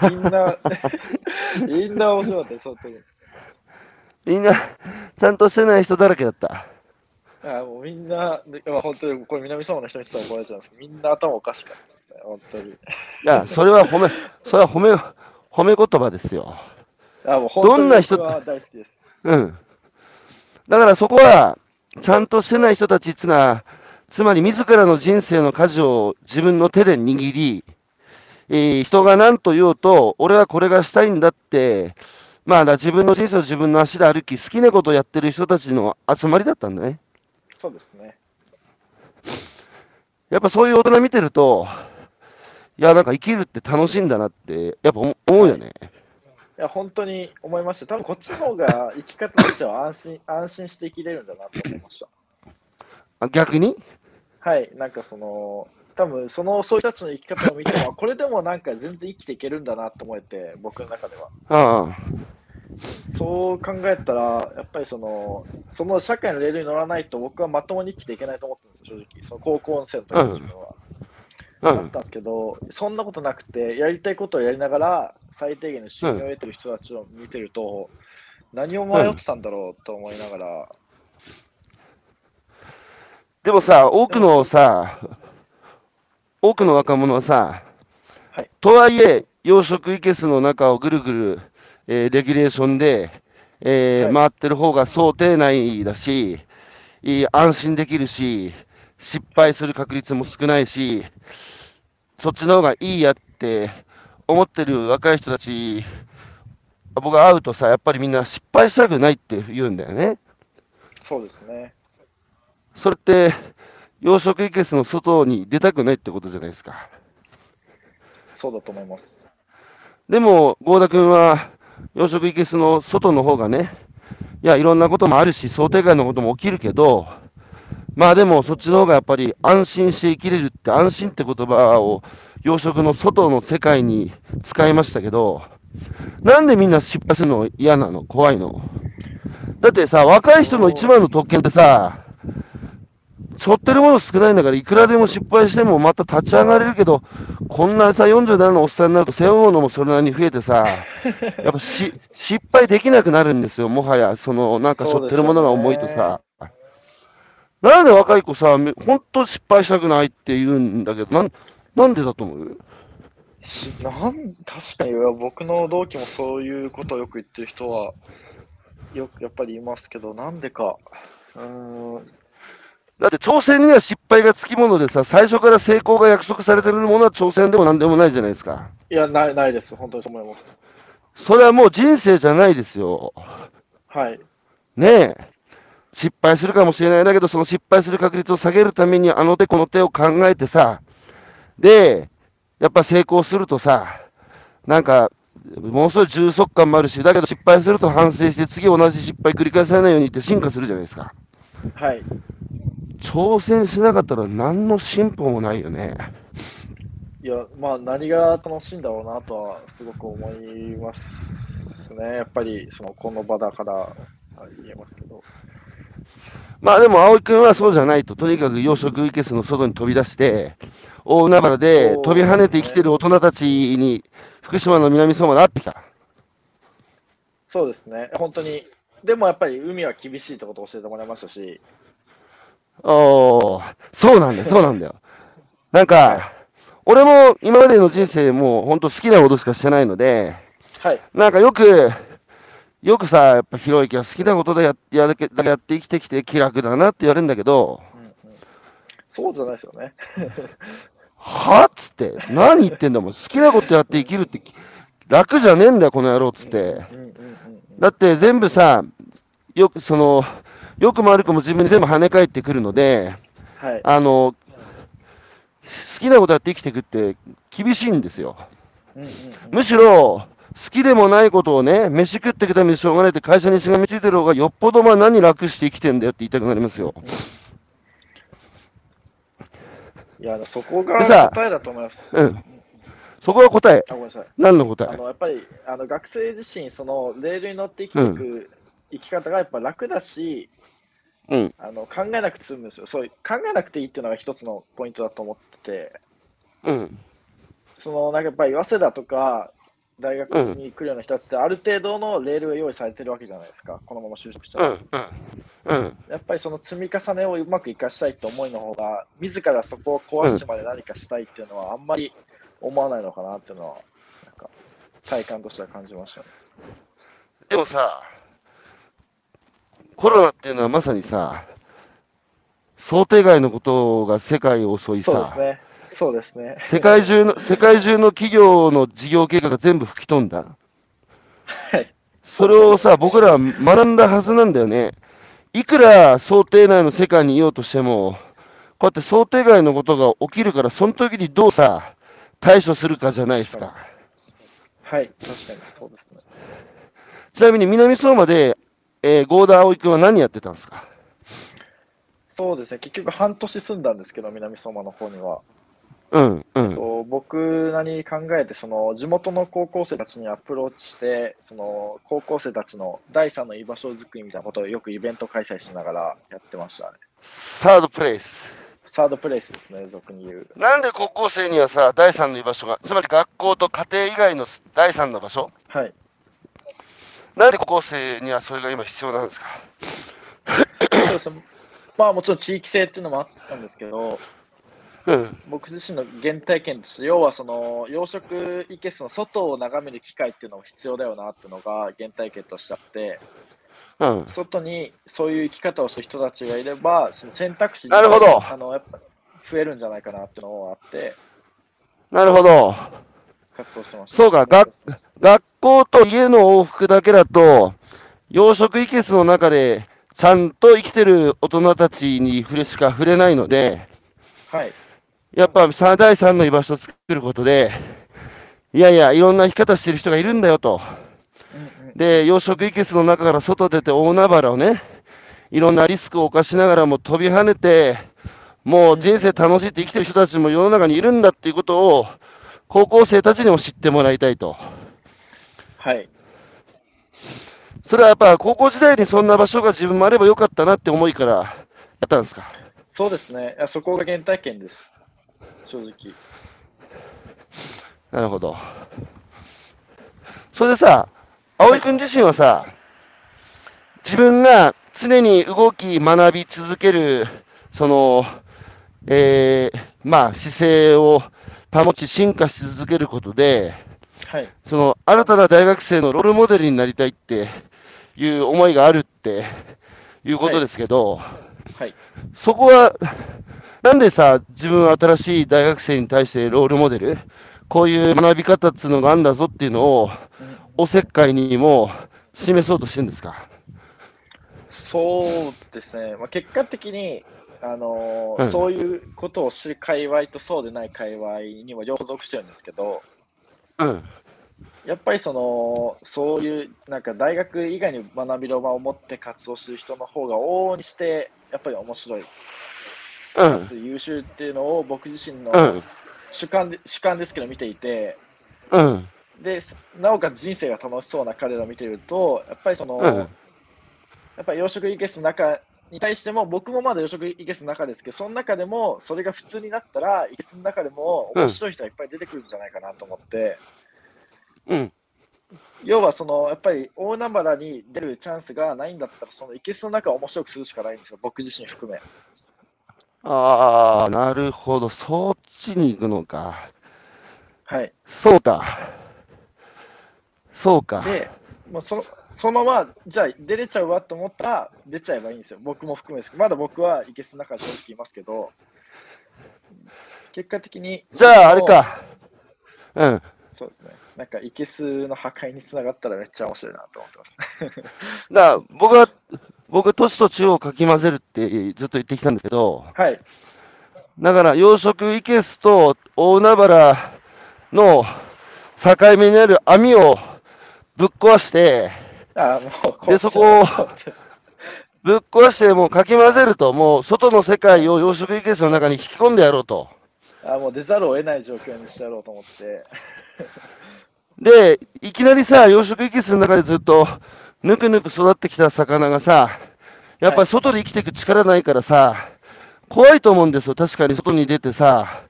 みんな、みんな面白かったです、本当に。みんな、ちゃんとしてない人だらけだった。あもうみんな、まあ、本当にこれ南相馬の人に人は怒られちゃうんですけど、みんな頭おかしかったですね、本当に。いや、それは褒め、それは褒め、褒め言葉ですよ。あもう本当に僕は大好きです。うん。だからそこは、ちゃんとしてない人たちっていうのは、つまり自らの人生の舵を自分の手で握り、えー人が何と言おうと、俺はこれがしたいんだって、まあ、だ自分の人生を自分の足で歩き、好きなことをやってる人たちの集まりだったんだね。そうですね。やっぱそういう大人見てると、いや、なんか生きるって楽しいんだなって、やっぱ思思うよね。いや、本当に思いました。多分こっちの方が生き方としては安心 安心して生きれるんだなと思いました。あ逆に？はい、なんかその、多分そのそういう人たちの生き方を見ても、これでもなんか全然生きていけるんだなと思えて、僕の中では。ああ、そう考えたら、やっぱりその、その社会のレールに乗らないと僕はまともに生きていけないと思ってるんですよ、正直。その高校生の時の自分は。うだったんんですけど、そんなことなくて、やりたいことをやりながら、最低限の収入を得てる人たちを見てると、何を迷ってたんだろうと思いながら、でもさ、多くのさ、多くの若者はさ、はいとはいえ、養殖いけすの中をぐるぐる、えーレギュレーションで、えーはい回ってる方が想定内だし、安心できるし、失敗する確率も少ないし、そっちの方がいいやって思ってる若い人たち、僕が会うとさ、やっぱりみんな失敗したくないって言うんだよね。そうですね。それって、養殖いけすの外に出たくないってことじゃないですか。そうだと思います。でも、合田君は、養殖いけすの外の方がね、いや、いろんなこともあるし、想定外のことも起きるけど、まあでも、そっちの方がやっぱり安心して生きれるって、安心って言葉を養殖の外の世界に使いましたけど、なんでみんな失敗するの嫌なの？怖いの？だってさ、若い人の一番の特権ってさ、背負ってるもの少ないんだから、いくらでも失敗してもまた立ち上がれるけど、こんなさ、47のおっさんになると背負うものもそれなりに増えてさ、やっぱし失敗できなくなるんですよ、もはや、そのなんか背負ってるものが重いとさ。なんで若い子さ、めほんと失敗したくないって言うんだけど、なんなんでだと思う？しなん確かに僕の同期もそういうことをよく言ってる人はよくやっぱりいますけど、なんでか。うーんだって挑戦には失敗がつきものでさ、最初から成功が約束されてるものは挑戦でもなんでもないじゃないですか。いやない、ないです。本当にそう思います。それはもう人生じゃないですよ。はい。ねえ。失敗するかもしれないだけど、その失敗する確率を下げるために、あの手この手を考えてさ、で、やっぱ成功するとさ、なんか、ものすごい充足感もあるし、だけど失敗すると反省して、次同じ失敗繰り返さないようにって進化するじゃないですか。はい。挑戦しなかったら何の進歩もないよね。いや、まあ、何が楽しいんだろうなとはすごく思いますね。やっぱり、その、この場だからはい言えますけど。まあでも、葵君はそうじゃないと、とにかく養殖いけすの外に飛び出して、大海原で飛び跳ねて生きてる大人たちに、福島の南相馬で会ってきた。そうですね。本当に。でもやっぱり海は厳しいってことを教えてもらいましたし、おー、そうなんだよ、そうなんだよ。なんか、俺も今までの人生もう本当好きなことしかしてないので、はい。なんかよく、よくさ、やっぱひろゆきは好きなことでややるけやって生きてきて気楽だなって言われるんだけど、うんうん、そうじゃないですよね。はっつって、何言ってんだもん、好きなことやって生きるって楽じゃねえんだよ、この野郎っつって。うんうんうんうんだって全部さ、よく、その、よくも悪くも自分に全部跳ね返ってくるので、はい。あの、好きなことやって生きていくって厳しいんですよ。うんうんうんむしろ、好きでもないことをね、飯食っていくためにしょうがないって会社にしがみついてる方がよっぽどまあ何楽して生きてんだよって言いたくなりますよ。いや、そこが答えだと思います。うん。そこが答え。何の答え？あのやっぱりあの学生自身、そのレールに乗って生きていく生き方がやっぱ楽だし、うん。あの考えなくて済むんですよ。そう考えなくていいっていうのが一つのポイントだと思ってて、うん。そのなんかやっぱり早稲田とか大学に来るような人たちってある程度のレールが用意されてるわけじゃないですか、このまま就職したら。うん。うん。うん。やっぱりその積み重ねをうまく生かしたいって思いの方が、自らそこを壊してまで何かしたいっていうのはあんまり思わないのかなっていうのは、なんか体感としては感じましたね。でもさ、コロナっていうのはまさにさ、想定外のことが世界を襲いさ、そうですね。そうですね。世界中の、世界中の企業の事業計画が全部吹き飛んだ。はい。それをさ、僕らは学んだはずなんだよね。いくら想定内の世界にいようとしても、こうやって想定外のことが起きるから、その時にどうさ、対処するかじゃないですか。はい、確かにそうですね。ちなみに南相馬で、えー、合田葵君は何やってたんですか？そうですね、結局半年住んだんですけど、南相馬の方には。うん、うん。と僕なりに考えて、その地元の高校生たちにアプローチして、その高校生たちの第三の居場所づくりみたいなことをよくイベント開催しながらやってましたね。サードプレイス。サードプレイスですね、俗に言う。なんで高校生にはさ、第三の居場所が、つまり学校と家庭以外の第三の場所？はい。なんで高校生にはそれが今必要なんですか？そうですねまあもちろん地域性っていうのもあったんですけど、うん。僕自身の原体験として、要はその養殖いけすの外を眺める機会っていうのも必要だよなっていうのが原体験としてあって、うん。外にそういう生き方をする人たちがいれば、その選択肢なるほどあのやっぱ増えるんじゃないかなっていうのがあって、なるほど。活動してました。そうか、学、学校と家の往復だけだと、養殖いけすの中で、ちゃんと生きてる大人たちに触れしか触れないので、はい。やっぱさ第三の居場所を作ることで、いやいや、いろんな生き方してる人がいるんだよと。うんうん、で、養殖いけすの中から外出て大海原をね、いろんなリスクを冒しながらも飛び跳ねて、もう人生楽しいって生きてる人たちも世の中にいるんだっていうことを、高校生たちにも知ってもらいたいと。はい。それはやっぱ高校時代にそんな場所が自分もあればよかったなって思いからやったんですか？そうですね。そこが原体験です。正直。なるほど。それでさ、葵君自身はさ、自分が常に動き、学び続ける、その、えー、まあ、姿勢を保ち、進化し続けることで、はい。その、新たな大学生のロールモデルになりたいっていう思いがあるっていうことですけど、はい。そこは、なんでさ、自分は新しい大学生に対してロールモデル、こういう学び方っていうのがあるんだぞっていうのを、うんおせっかいにも示そうとしてるんですか？そうですね。まあ、結果的に、あのーうんそういうことを知る界隈とそうでない界隈にも両方属してるんですけど、うん。やっぱりその、そういう、なんか大学以外に学びの場を持って活動する人の方が往々にして、やっぱり面白い、うん優秀っていうのを僕自身のうん。主観で、主観ですけど見ていて、うん。で、なおかつ人生が楽しそうな彼らを見ていると、やっぱりその、うん。やっぱり養殖いけすの中に対しても、僕もまだ養殖いけすの中ですけど、その中でも、それが普通になったら、いけすの中でも面白い人がいっぱい出てくるんじゃないかなと思って、うん。要はその、やっぱり大海原に出るチャンスがないんだったら、そのいけすの中を面白くするしかないんですよ、僕自身含め。ああ、なるほど。そっちに行くのか。はい。そうか。そうか。で、もうそそのまま、じゃあ出れちゃうわと思ったら、出ちゃえばいいんですよ。僕も含めですけど、まだ僕はいけすの中で正直いますけど、結果的に、じゃあ、あれか。うん。そうですね。なんか、いけすの破壊につながったらめっちゃ面白いなと思ってます。だから僕は、僕、都市と地をかき混ぜるってずっと言ってきたんですけど、はい。だから養殖いけすと大海原の境目にある網をぶっ壊して、あもう、でそこをぶっ壊してもうかき混ぜると、もう外の世界を養殖いけすの中に引き込んでやろうと。あもう出ざるを得ない状況にしてやろうと思って。で、いきなりさ、養殖いけすの中でずっとぬくぬく育ってきた魚がさ、やっぱり外で生きていく力ないからさ、怖いと思うんですよ。確かに外に出てさ、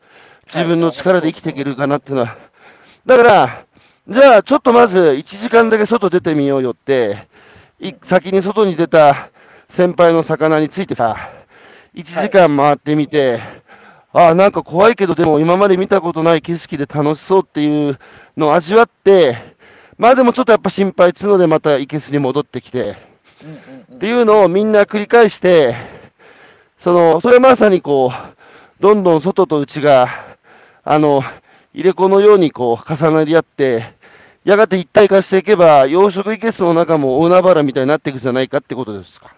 自分の力で生きていけるかなっていうのは。だから、じゃあちょっとまず1時間だけ外出てみようよって、い先に外に出た先輩の魚についてさ、1時間回ってみて、ああ、なんか怖いけど、でも今まで見たことない景色で楽しそうっていうのを味わって、まあでもちょっとやっぱ心配っつうのでまた生けすに戻ってきて、っていうのをみんな繰り返して、その、それまさにこう、どんどん外と内が、あの、入れ子のようにこう重なり合って、やがて一体化していけば、養殖いけすの中も大海原みたいになっていくじゃないかってことですか。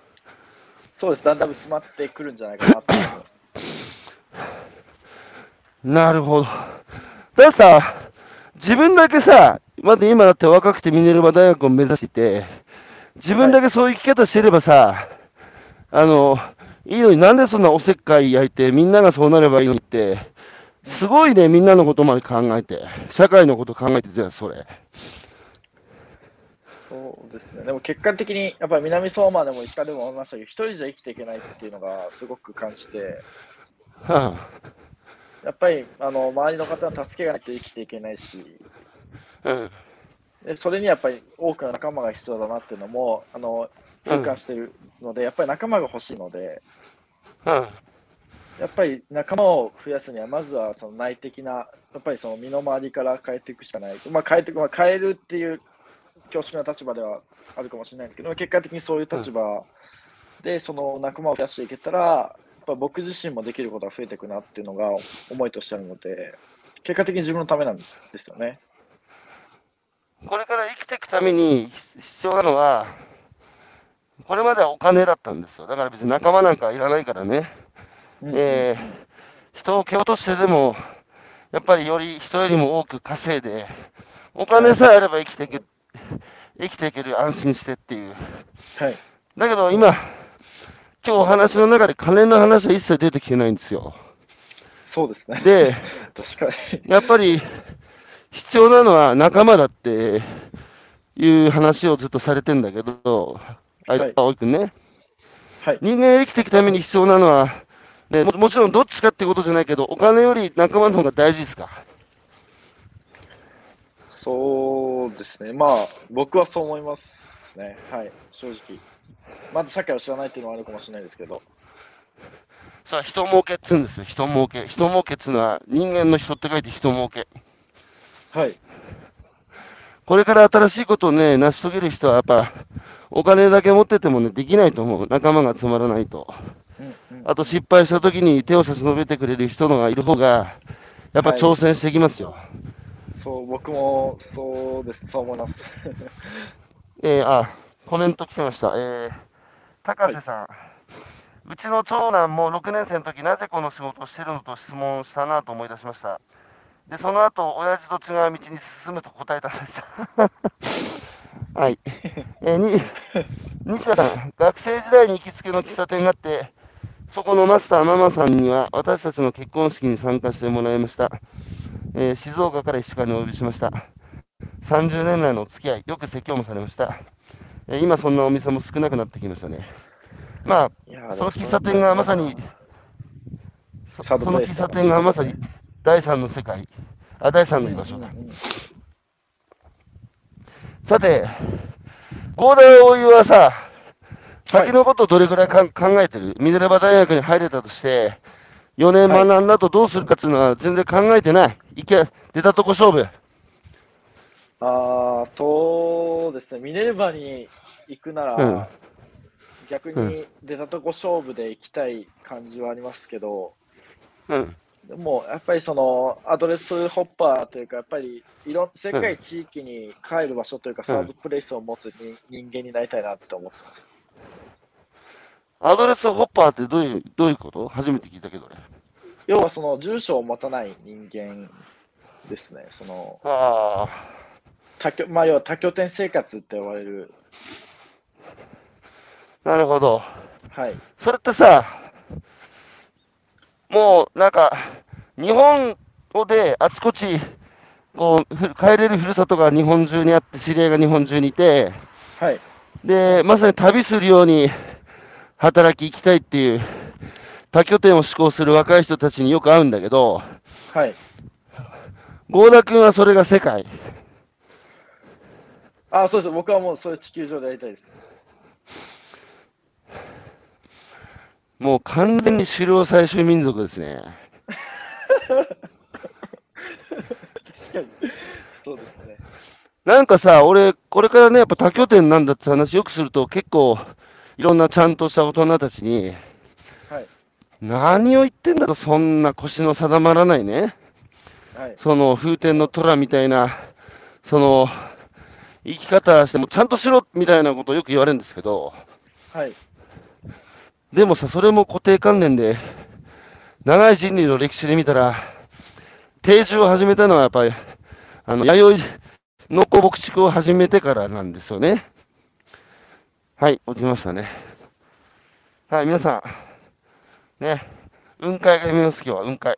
そうです。だんだん薄まってくるんじゃないかなと思います。なるほど。だからさ、自分だけさ、まだ今だって若くてミネルバ大学を目指していて、自分だけそういう生き方してればさ、あの、いいのになんでそんなおせっかい焼いて、みんながそうなればいいのにって、すごいね、みんなのことまで考えて、社会のこと考えてたよ、それ。そうですね。でも結果的に、やっぱり南相馬でも石川でも思いましたけど、一人じゃ生きていけないっていうのがすごく感じて、はやっぱりあの周りの方の助けがないと生きていけないし、あ、うん。でそれにやっぱり多くの仲間が必要だなっていうのもあの痛感しているので、やっぱり仲間が欲しいので、うん。やっぱり仲間を増やすには、まずはその内的な、やっぱりその身の回りから変えていくしかない。まあ、変えていく、まあ、変えるっていう恐縮な立場ではあるかもしれないんですけど、結果的にそういう立場で、その仲間を増やしていけたら、やっぱ僕自身もできることが増えていくなっていうのが思いとしてあるので、結果的に自分のためなんですよね。これから生きていくために必要なのは、これまではお金だったんですよ。だから別に仲間なんかいらないからね。えー人を蹴落としてでも、やっぱりより人よりも多く稼いで、お金さえあれば生きていけ生きていける、安心してっていう。はい。だけど今、今日お話の中で金の話は一切出てきてないんですよ。そうですね。で、確かに。やっぱり必要なのは仲間だっていう話をずっとされてんだけど、あいはい青井君ね。はい。人間が生きていくために必要なのは、ね、ももちろんどっちかってことじゃないけど、お金より仲間の方が大事ですか？そうですね。まあ、僕はそう思いますね。はい。正直。まだ社会を知らないっていうのはあるかもしれないですけど。さあ、人儲けっつうんですよ、人儲け。人儲けっつうのは、人間の人って書いて人儲け。はい。これから新しいことをね、成し遂げる人はやっぱ、お金だけ持っててもね、できないと思う。仲間が集まらないと。あと失敗した時に手を差し伸べてくれる人のがいる方が、やっぱはい挑戦していきますよ。そう、僕もそうです。そう思います。えー、あ、コメント来てました。えー、高瀬さん。うちの長男も6年生の時なぜこの仕事をしてるのと質問したなと思い出しました。で、その後、親父と違う道に進むと答えたんです。はい。えー、に、西田さん、学生時代に行きつけの喫茶店があって、そこのマスターママさんには私たちの結婚式に参加してもらいました。えー静岡から石川にお呼びしました。30年来のお付き合い、よく説教もされました。えー今そんなお店も少なくなってきましたね。まあ、その喫茶店がまさに、そその喫茶店がまさに第三の世界、あ、第三の居場所だ。さて、合大大湯はさ、先のことどれくらいかん考えてる？ミネルバ大学に入れたとして、4年学んだとどうするかっていうのは全然考えてない。いけ、出たとこ勝負。ああ、そうですね。ミネルヴァに行くなら、うん逆に出たとこ勝負で行きたい感じはありますけど、うん。でもやっぱりそのアドレスホッパーというか、やっぱりいろん世界地域に帰る場所というか、サードプレイスを持つに人間になりたいなって思ってます。アドレスホッパーってどういう、どういうこと？初めて聞いたけどね。要はその住所を持たない人間ですね。そのあ多拠まあ、要は多拠点生活って呼ばれる。あ、なるほど。はい。それってさ、もうなんか、日本であちこち、こう、ふ帰れるふるさとが日本中にあって、知り合いが日本中にいて、はい。で、まさに旅するように働き行きたいっていう、多拠点を志向する若い人たちによく会うんだけど、はい。合田君はそれが世界。あ、そうです。僕はもうそれ地球上でやりたいです。もう完全に狩猟採集民族ですね。確かに。そうですね。なんかさ、俺、これからね、やっぱ多拠点なんだって話よくすると、結構、いろんなちゃんとした大人たちに、はい。何を言ってんだと、そんな腰の定まらないね、はい。その風天の虎みたいな、その、生き方しても、ちゃんとしろみたいなことをよく言われるんですけど、はい。でもさ、それも固定観念で、長い人類の歴史で見たら、定住を始めたのはやっぱり、あの、弥生農耕牧畜を始めてからなんですよね。はい、落ちましたね。はい、皆さん、ね、雲海が見ます、今日は雲海。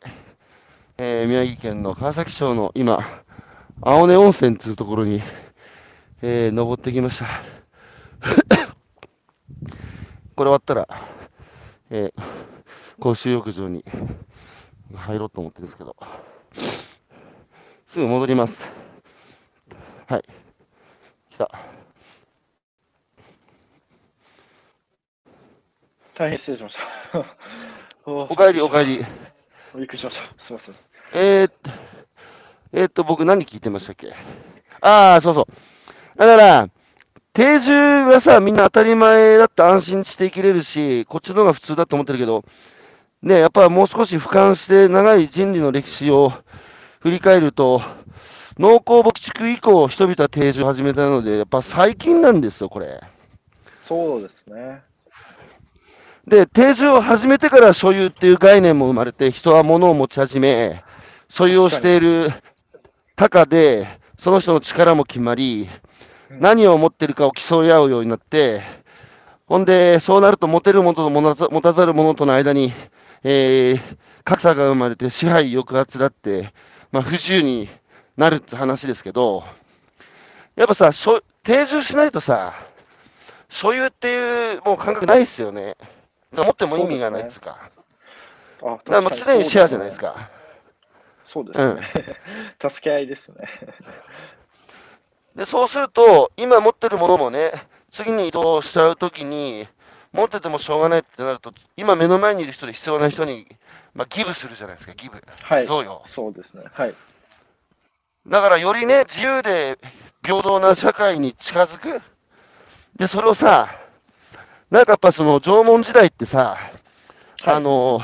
えー、宮城県の川崎町の今、青根温泉というところに、えー、登ってきました。これ終わったら、えー、公衆浴場に入ろうと思ってるんですけど、すぐ戻ります。はい。来た。大変失礼しました。おかえり、おかえり。びっくりしました。すみません。えー、えー、っと、僕何聞いてましたっけ？ああ、そうそう。だから、定住がさ、みんな当たり前だって安心して生きれるし、こっちの方が普通だと思ってるけど、ね、やっぱもう少し俯瞰して長い人類の歴史を振り返ると、農耕牧畜以降、人々は定住を始めたので、やっぱ最近なんですよ、これ。そうですね。で、定住を始めてから所有っていう概念も生まれて、人は物を持ち始め、所有をしている高で、その人の力も決まり、何を持ってるかを競い合うようになって、ほんで、そうなると持てるものと持たざる者との間に、えー、格差が生まれて支配抑圧だって、まあ、不自由になるって話ですけど、やっぱさ、定住しないとさ、所有っていうもう感覚ないっすよね。持っても意味がないっつうか。うね、あだからもう常にシェアじゃないですか。そうですね。うん、助け合いですね。で、そうすると、今持ってるものもね、次に移動しちゃうときに、持っててもしょうがないってなると、今目の前にいる人で必要な人に、まあ、ギブするじゃないですか、ギブ。はい。贈与。そうですね。はい。だからよりね、自由で平等な社会に近づく。で、それをさ、なんかやっぱその縄文時代ってさ、はい、あの、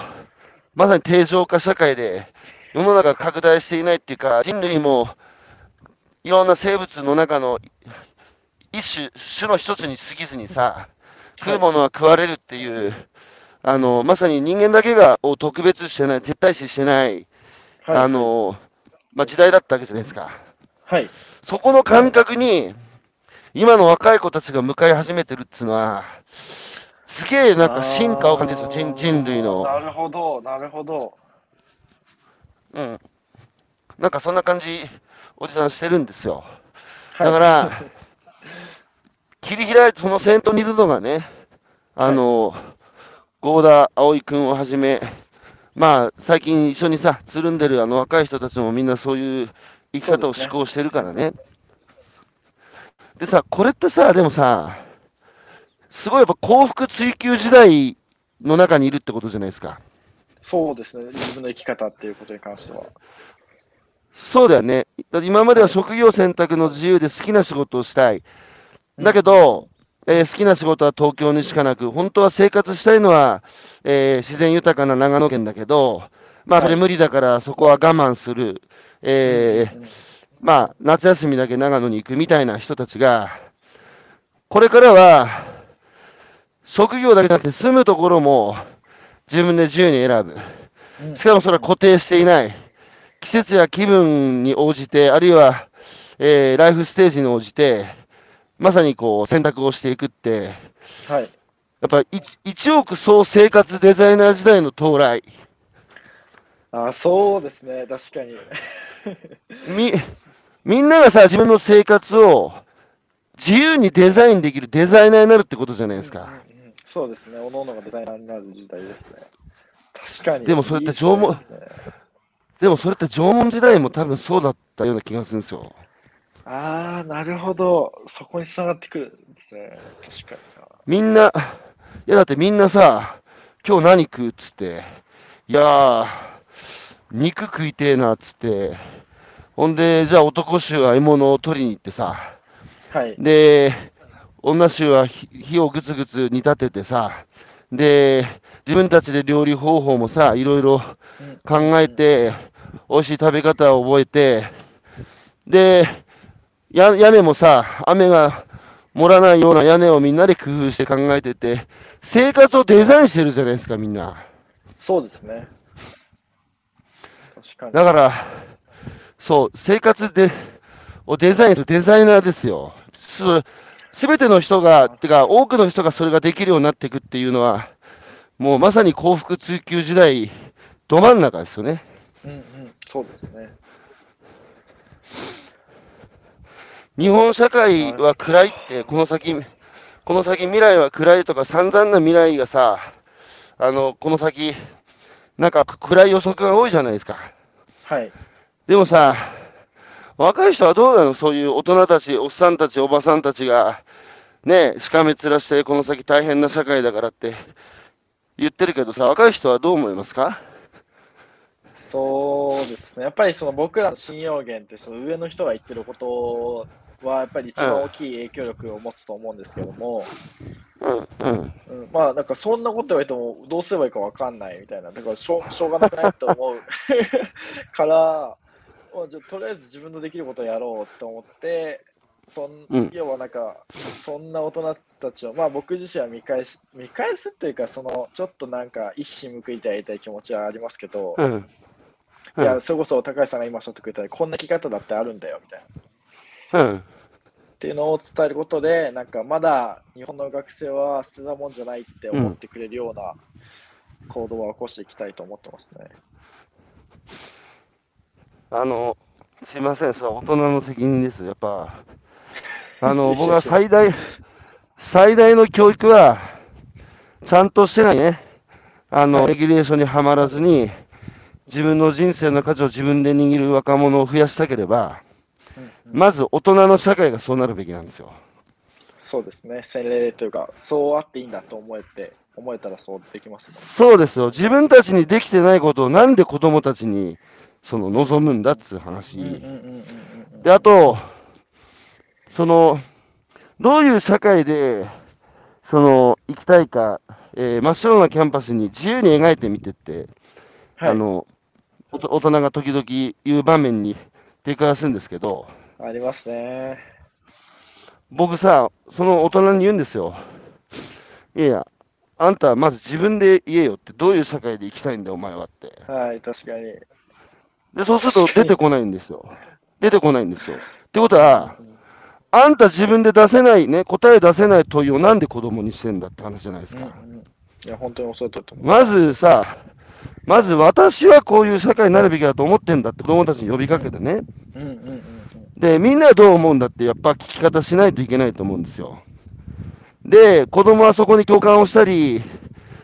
まさに定常化社会で世の中拡大していないっていうか、人類もいろんな生物の中の一種、種の一つに過ぎずにさ、食うものは食われるっていう、はい、あの、まさに人間だけがを特別してない、絶対視してない、はい、あの、まあ、時代だったわけじゃないですか。はい。そこの感覚に、今の若い子たちが向かい始めてるっていうのは、すげえなんか進化を感じるんですよ、人人類の。なるほど、なるほど。うん。なんかそんな感じ、おじさんしてるんですよ。だから、切り開いて、その先頭にいるのがね、あの、合田葵君をはじめ、まあ、最近一緒にさ、つるんでるあの若い人たちもみんなそういう生き方を思考してるからね。でさ、これってさ、でもさ、すごいやっぱ幸福追求時代の中にいるってことじゃないですか。そうですね、自分の生き方っていうことに関しては。そうだよね。だ今までは職業選択の自由で好きな仕事をしたい。だけど、うん、えー、好きな仕事は東京にしかなく、本当は生活したいのは、えー、自然豊かな長野県だけど、まあ、それ無理だからそこは我慢する。えー、まあ、夏休みだけ長野に行くみたいな人たちが、これからは、職業だけじゃなくて住むところも自分で自由に選ぶ。しかもそれは固定していない。季節や気分に応じて、あるいは、えー、ライフステージに応じて、まさにこう選択をしていくって、はい。やっぱり一億総生活デザイナー時代の到来。あそうですね、確かに。み、みんながさ、自分の生活を自由にデザインできるデザイナーになるってことじゃないですか。うんうんうん、そうですね、おのおのがデザイナーになる時代ですね。確かに。でもそれって縄文、でもそれって縄文時代も多分そうだったような気がするんですよ。ああ、なるほど。そこにつながってくるんですね。確かにみんな、いやだってみんなさ、今日何食うっつって、いやー、肉食いてえなっつって、ほんで、じゃあ男衆は獲物を取りに行ってさ、はい。で、女衆は火をぐつぐつ煮立ててさ、で、自分たちで料理方法もさ、いろいろ考えて、美味しい食べ方を覚えて、で、屋根もさ、雨が盛らないような屋根をみんなで工夫して考えてて、生活をデザインしてるじゃないですか、みんな。そうですね。確かに。だから、そう、生活でをデザインするデザイナーですよ。すべての人が、てか、多くの人がそれができるようになっていくっていうのは、もうまさに幸福追求時代、ど真ん中ですよね。うんうん、そうですね。日本社会は暗いって、この先、この先未来は暗いとか散々な未来がさ、あの、この先、なんか暗い予測が多いじゃないですか。はい。でもさ、若い人はどうなの？そういう大人たち、おっさんたち、おばさんたちが、ね、しかめ面して、この先大変な社会だからって言ってるけどさ、若い人はどう思いますか？そうですね。やっぱりその僕らの信用源ってその上の人が言ってることはやっぱり一番大きい影響力を持つと思うんですけども、うん、うん。うん、まあなんかそんなこと言われてもどうすればいいかわかんないみたいな、だからしょうしょうがなくないと思う から、まあじゃあとりあえず自分のできることをやろうと思って、そんうん要はなんかそんな大人たちを、まあ僕自身は見返し見返すっていうか、そのちょっとなんか一矢報いてやりたい気持ちはありますけど、うん。うんいや、それこそ高橋さんが今おっしゃってくれたようにこんな生き方だってあるんだよみたいな。うん。っていうのを伝えることで、なんかまだ日本の学生は捨てたもんじゃないって思ってくれるような行動は起こしていきたいと思ってますね。あの、すいません、それは大人の責任です。やっぱ、あの、僕は最大、最大の教育は、ちゃんとしてないね。あの、レギュレーションにはまらずに、自分の人生の価値を自分で握る若者を増やしたければ、うんうんまず大人の社会がそうなるべきなんですよ。そうですね、洗礼というか、そうあっていいんだと思えて、思えたらそうできますね。そうですよ。自分たちにできてないことをなんで子供たちに、その、望むんだっていう話。で、あと、その、どういう社会で、その、行きたいか、えー真っ白なキャンパスに自由に描いてみてって、はい、あの、大人が時々言う場面に出くわすんですけど、ありますね。僕さ、その大人に言うんですよ。いやいや、あんたはまず自分で言えよって、どういう社会で生きたいんだよ、お前はって。はい、確かに。で、そうすると出てこないんですよ。出てこないんですよ。ってことは、あんた自分で出せないね、答え出せない問いをなんで子供にしてんだって話じゃないですか。うんうん、いや、本当におっしゃったと思う。まずさ、まず私はこういう社会になるべきだと思ってんだって子供たちに呼びかけてね。で、みんなはどう思うんだってやっぱ聞き方しないといけないと思うんですよ。で、子供はそこに共感をしたり、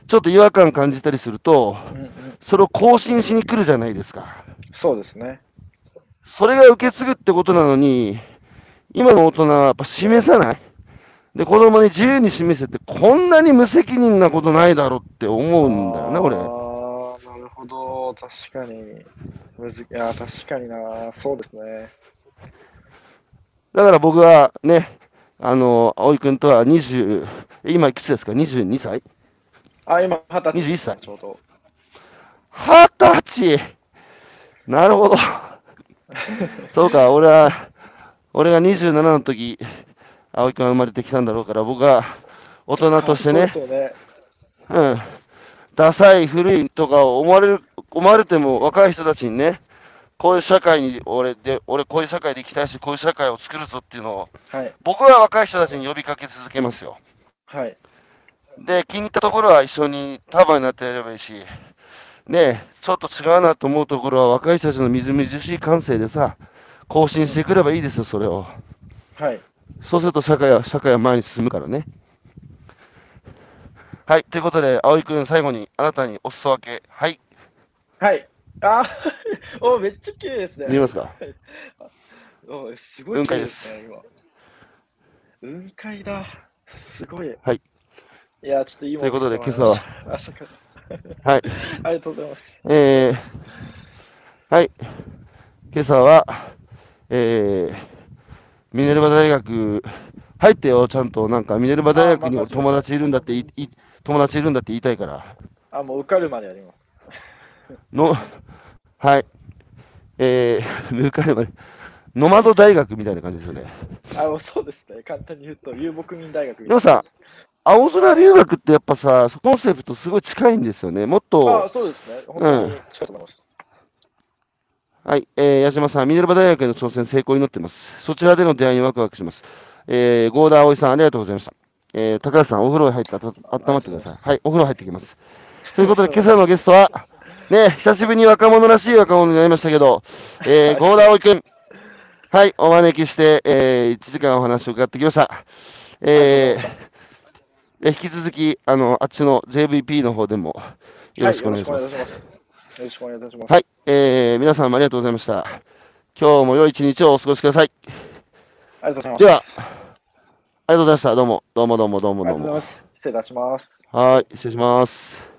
ちょっと違和感感じたりすると、うん。うんうん、それを更新しに来るじゃないですか。そうですね。それが受け継ぐってことなのに、今の大人はやっぱ示さない。で、子供に自由に示せて、こんなに無責任なことないだろうって思うんだよね、俺。確かに。むずいや、確かにな。そうですね。だから僕はね、あの、葵くんとは20、今いくつですか ?22 歳？あ、今、二十歳21歳ちょうど。二十歳？なるほど。そうか、俺は、俺が27の時、葵くんが生まれてきたんだろうから、僕は大人としてね、そうね。うん、ダサい、古いとか思われる、思われても若い人たちにね、こういう社会に、俺で、俺こういう社会で生きたいし、こういう社会を作るぞっていうのを、はい。僕は若い人たちに呼びかけ続けますよ。はい。で、気に入ったところは一緒に束になってやればいいし、ねえ、ちょっと違うなと思うところは若い人たちのみずみずしい感性でさ、更新してくればいいですよ、それを。はい。そうすると社会は、社会は前に進むからね。はい、ということで、葵くん、最後にあなたにお裾分け。はい、はい。あー おめっちゃ綺麗ですね。見えますか？おすごい綺麗ですね、今。雲海だ。すごい。はい。いや、ちょっと今。ということで今朝は。朝から。はい、ありがとうございます。えー、はい、今朝は、えー、ミネルバ大学、入ってよ、ちゃんと、なんか、ミネルバ大学にも友達いるんだっていい、友達いるんだって言いたいから。あ、もう受かるまでやります。の、はい。えー、向かいまで、ノマド大学みたいな感じですよね。あ、そうですね。簡単に言うと、遊牧民大学みたいなでもさ青空留学ってやっぱさ、コンセプトすごい近いんですよね。もっあ、と、そうですね。本当に近いと思います。はい、えー、矢島さん、ミネルバ大学への挑戦成功を祈っています。そちらでの出会いにワクワクします。えー、ゴーダー葵さん、ありがとうございました。えー、高橋さん、お風呂に入ってあた温まってください。はい、お風呂入ってきます。ということで、今朝のゲストは、ね、久しぶりに若者らしい若者になりましたけど、えー、ゴーダー葵くん、はい、お招きして、えー、1時間お話を伺ってきました。えー、え引き続き、あの、あっちの JVP の方でも、よろしくお願いします。はいよろしくお願いいたします。はい、えー、皆さんもありがとうございました。今日も良い一日をお過ごしください。ありがとうございます。ではありがとうございました。どうも、どうもどうもどうもありがとうございどうも。ます。失礼いたします。はい、失礼します。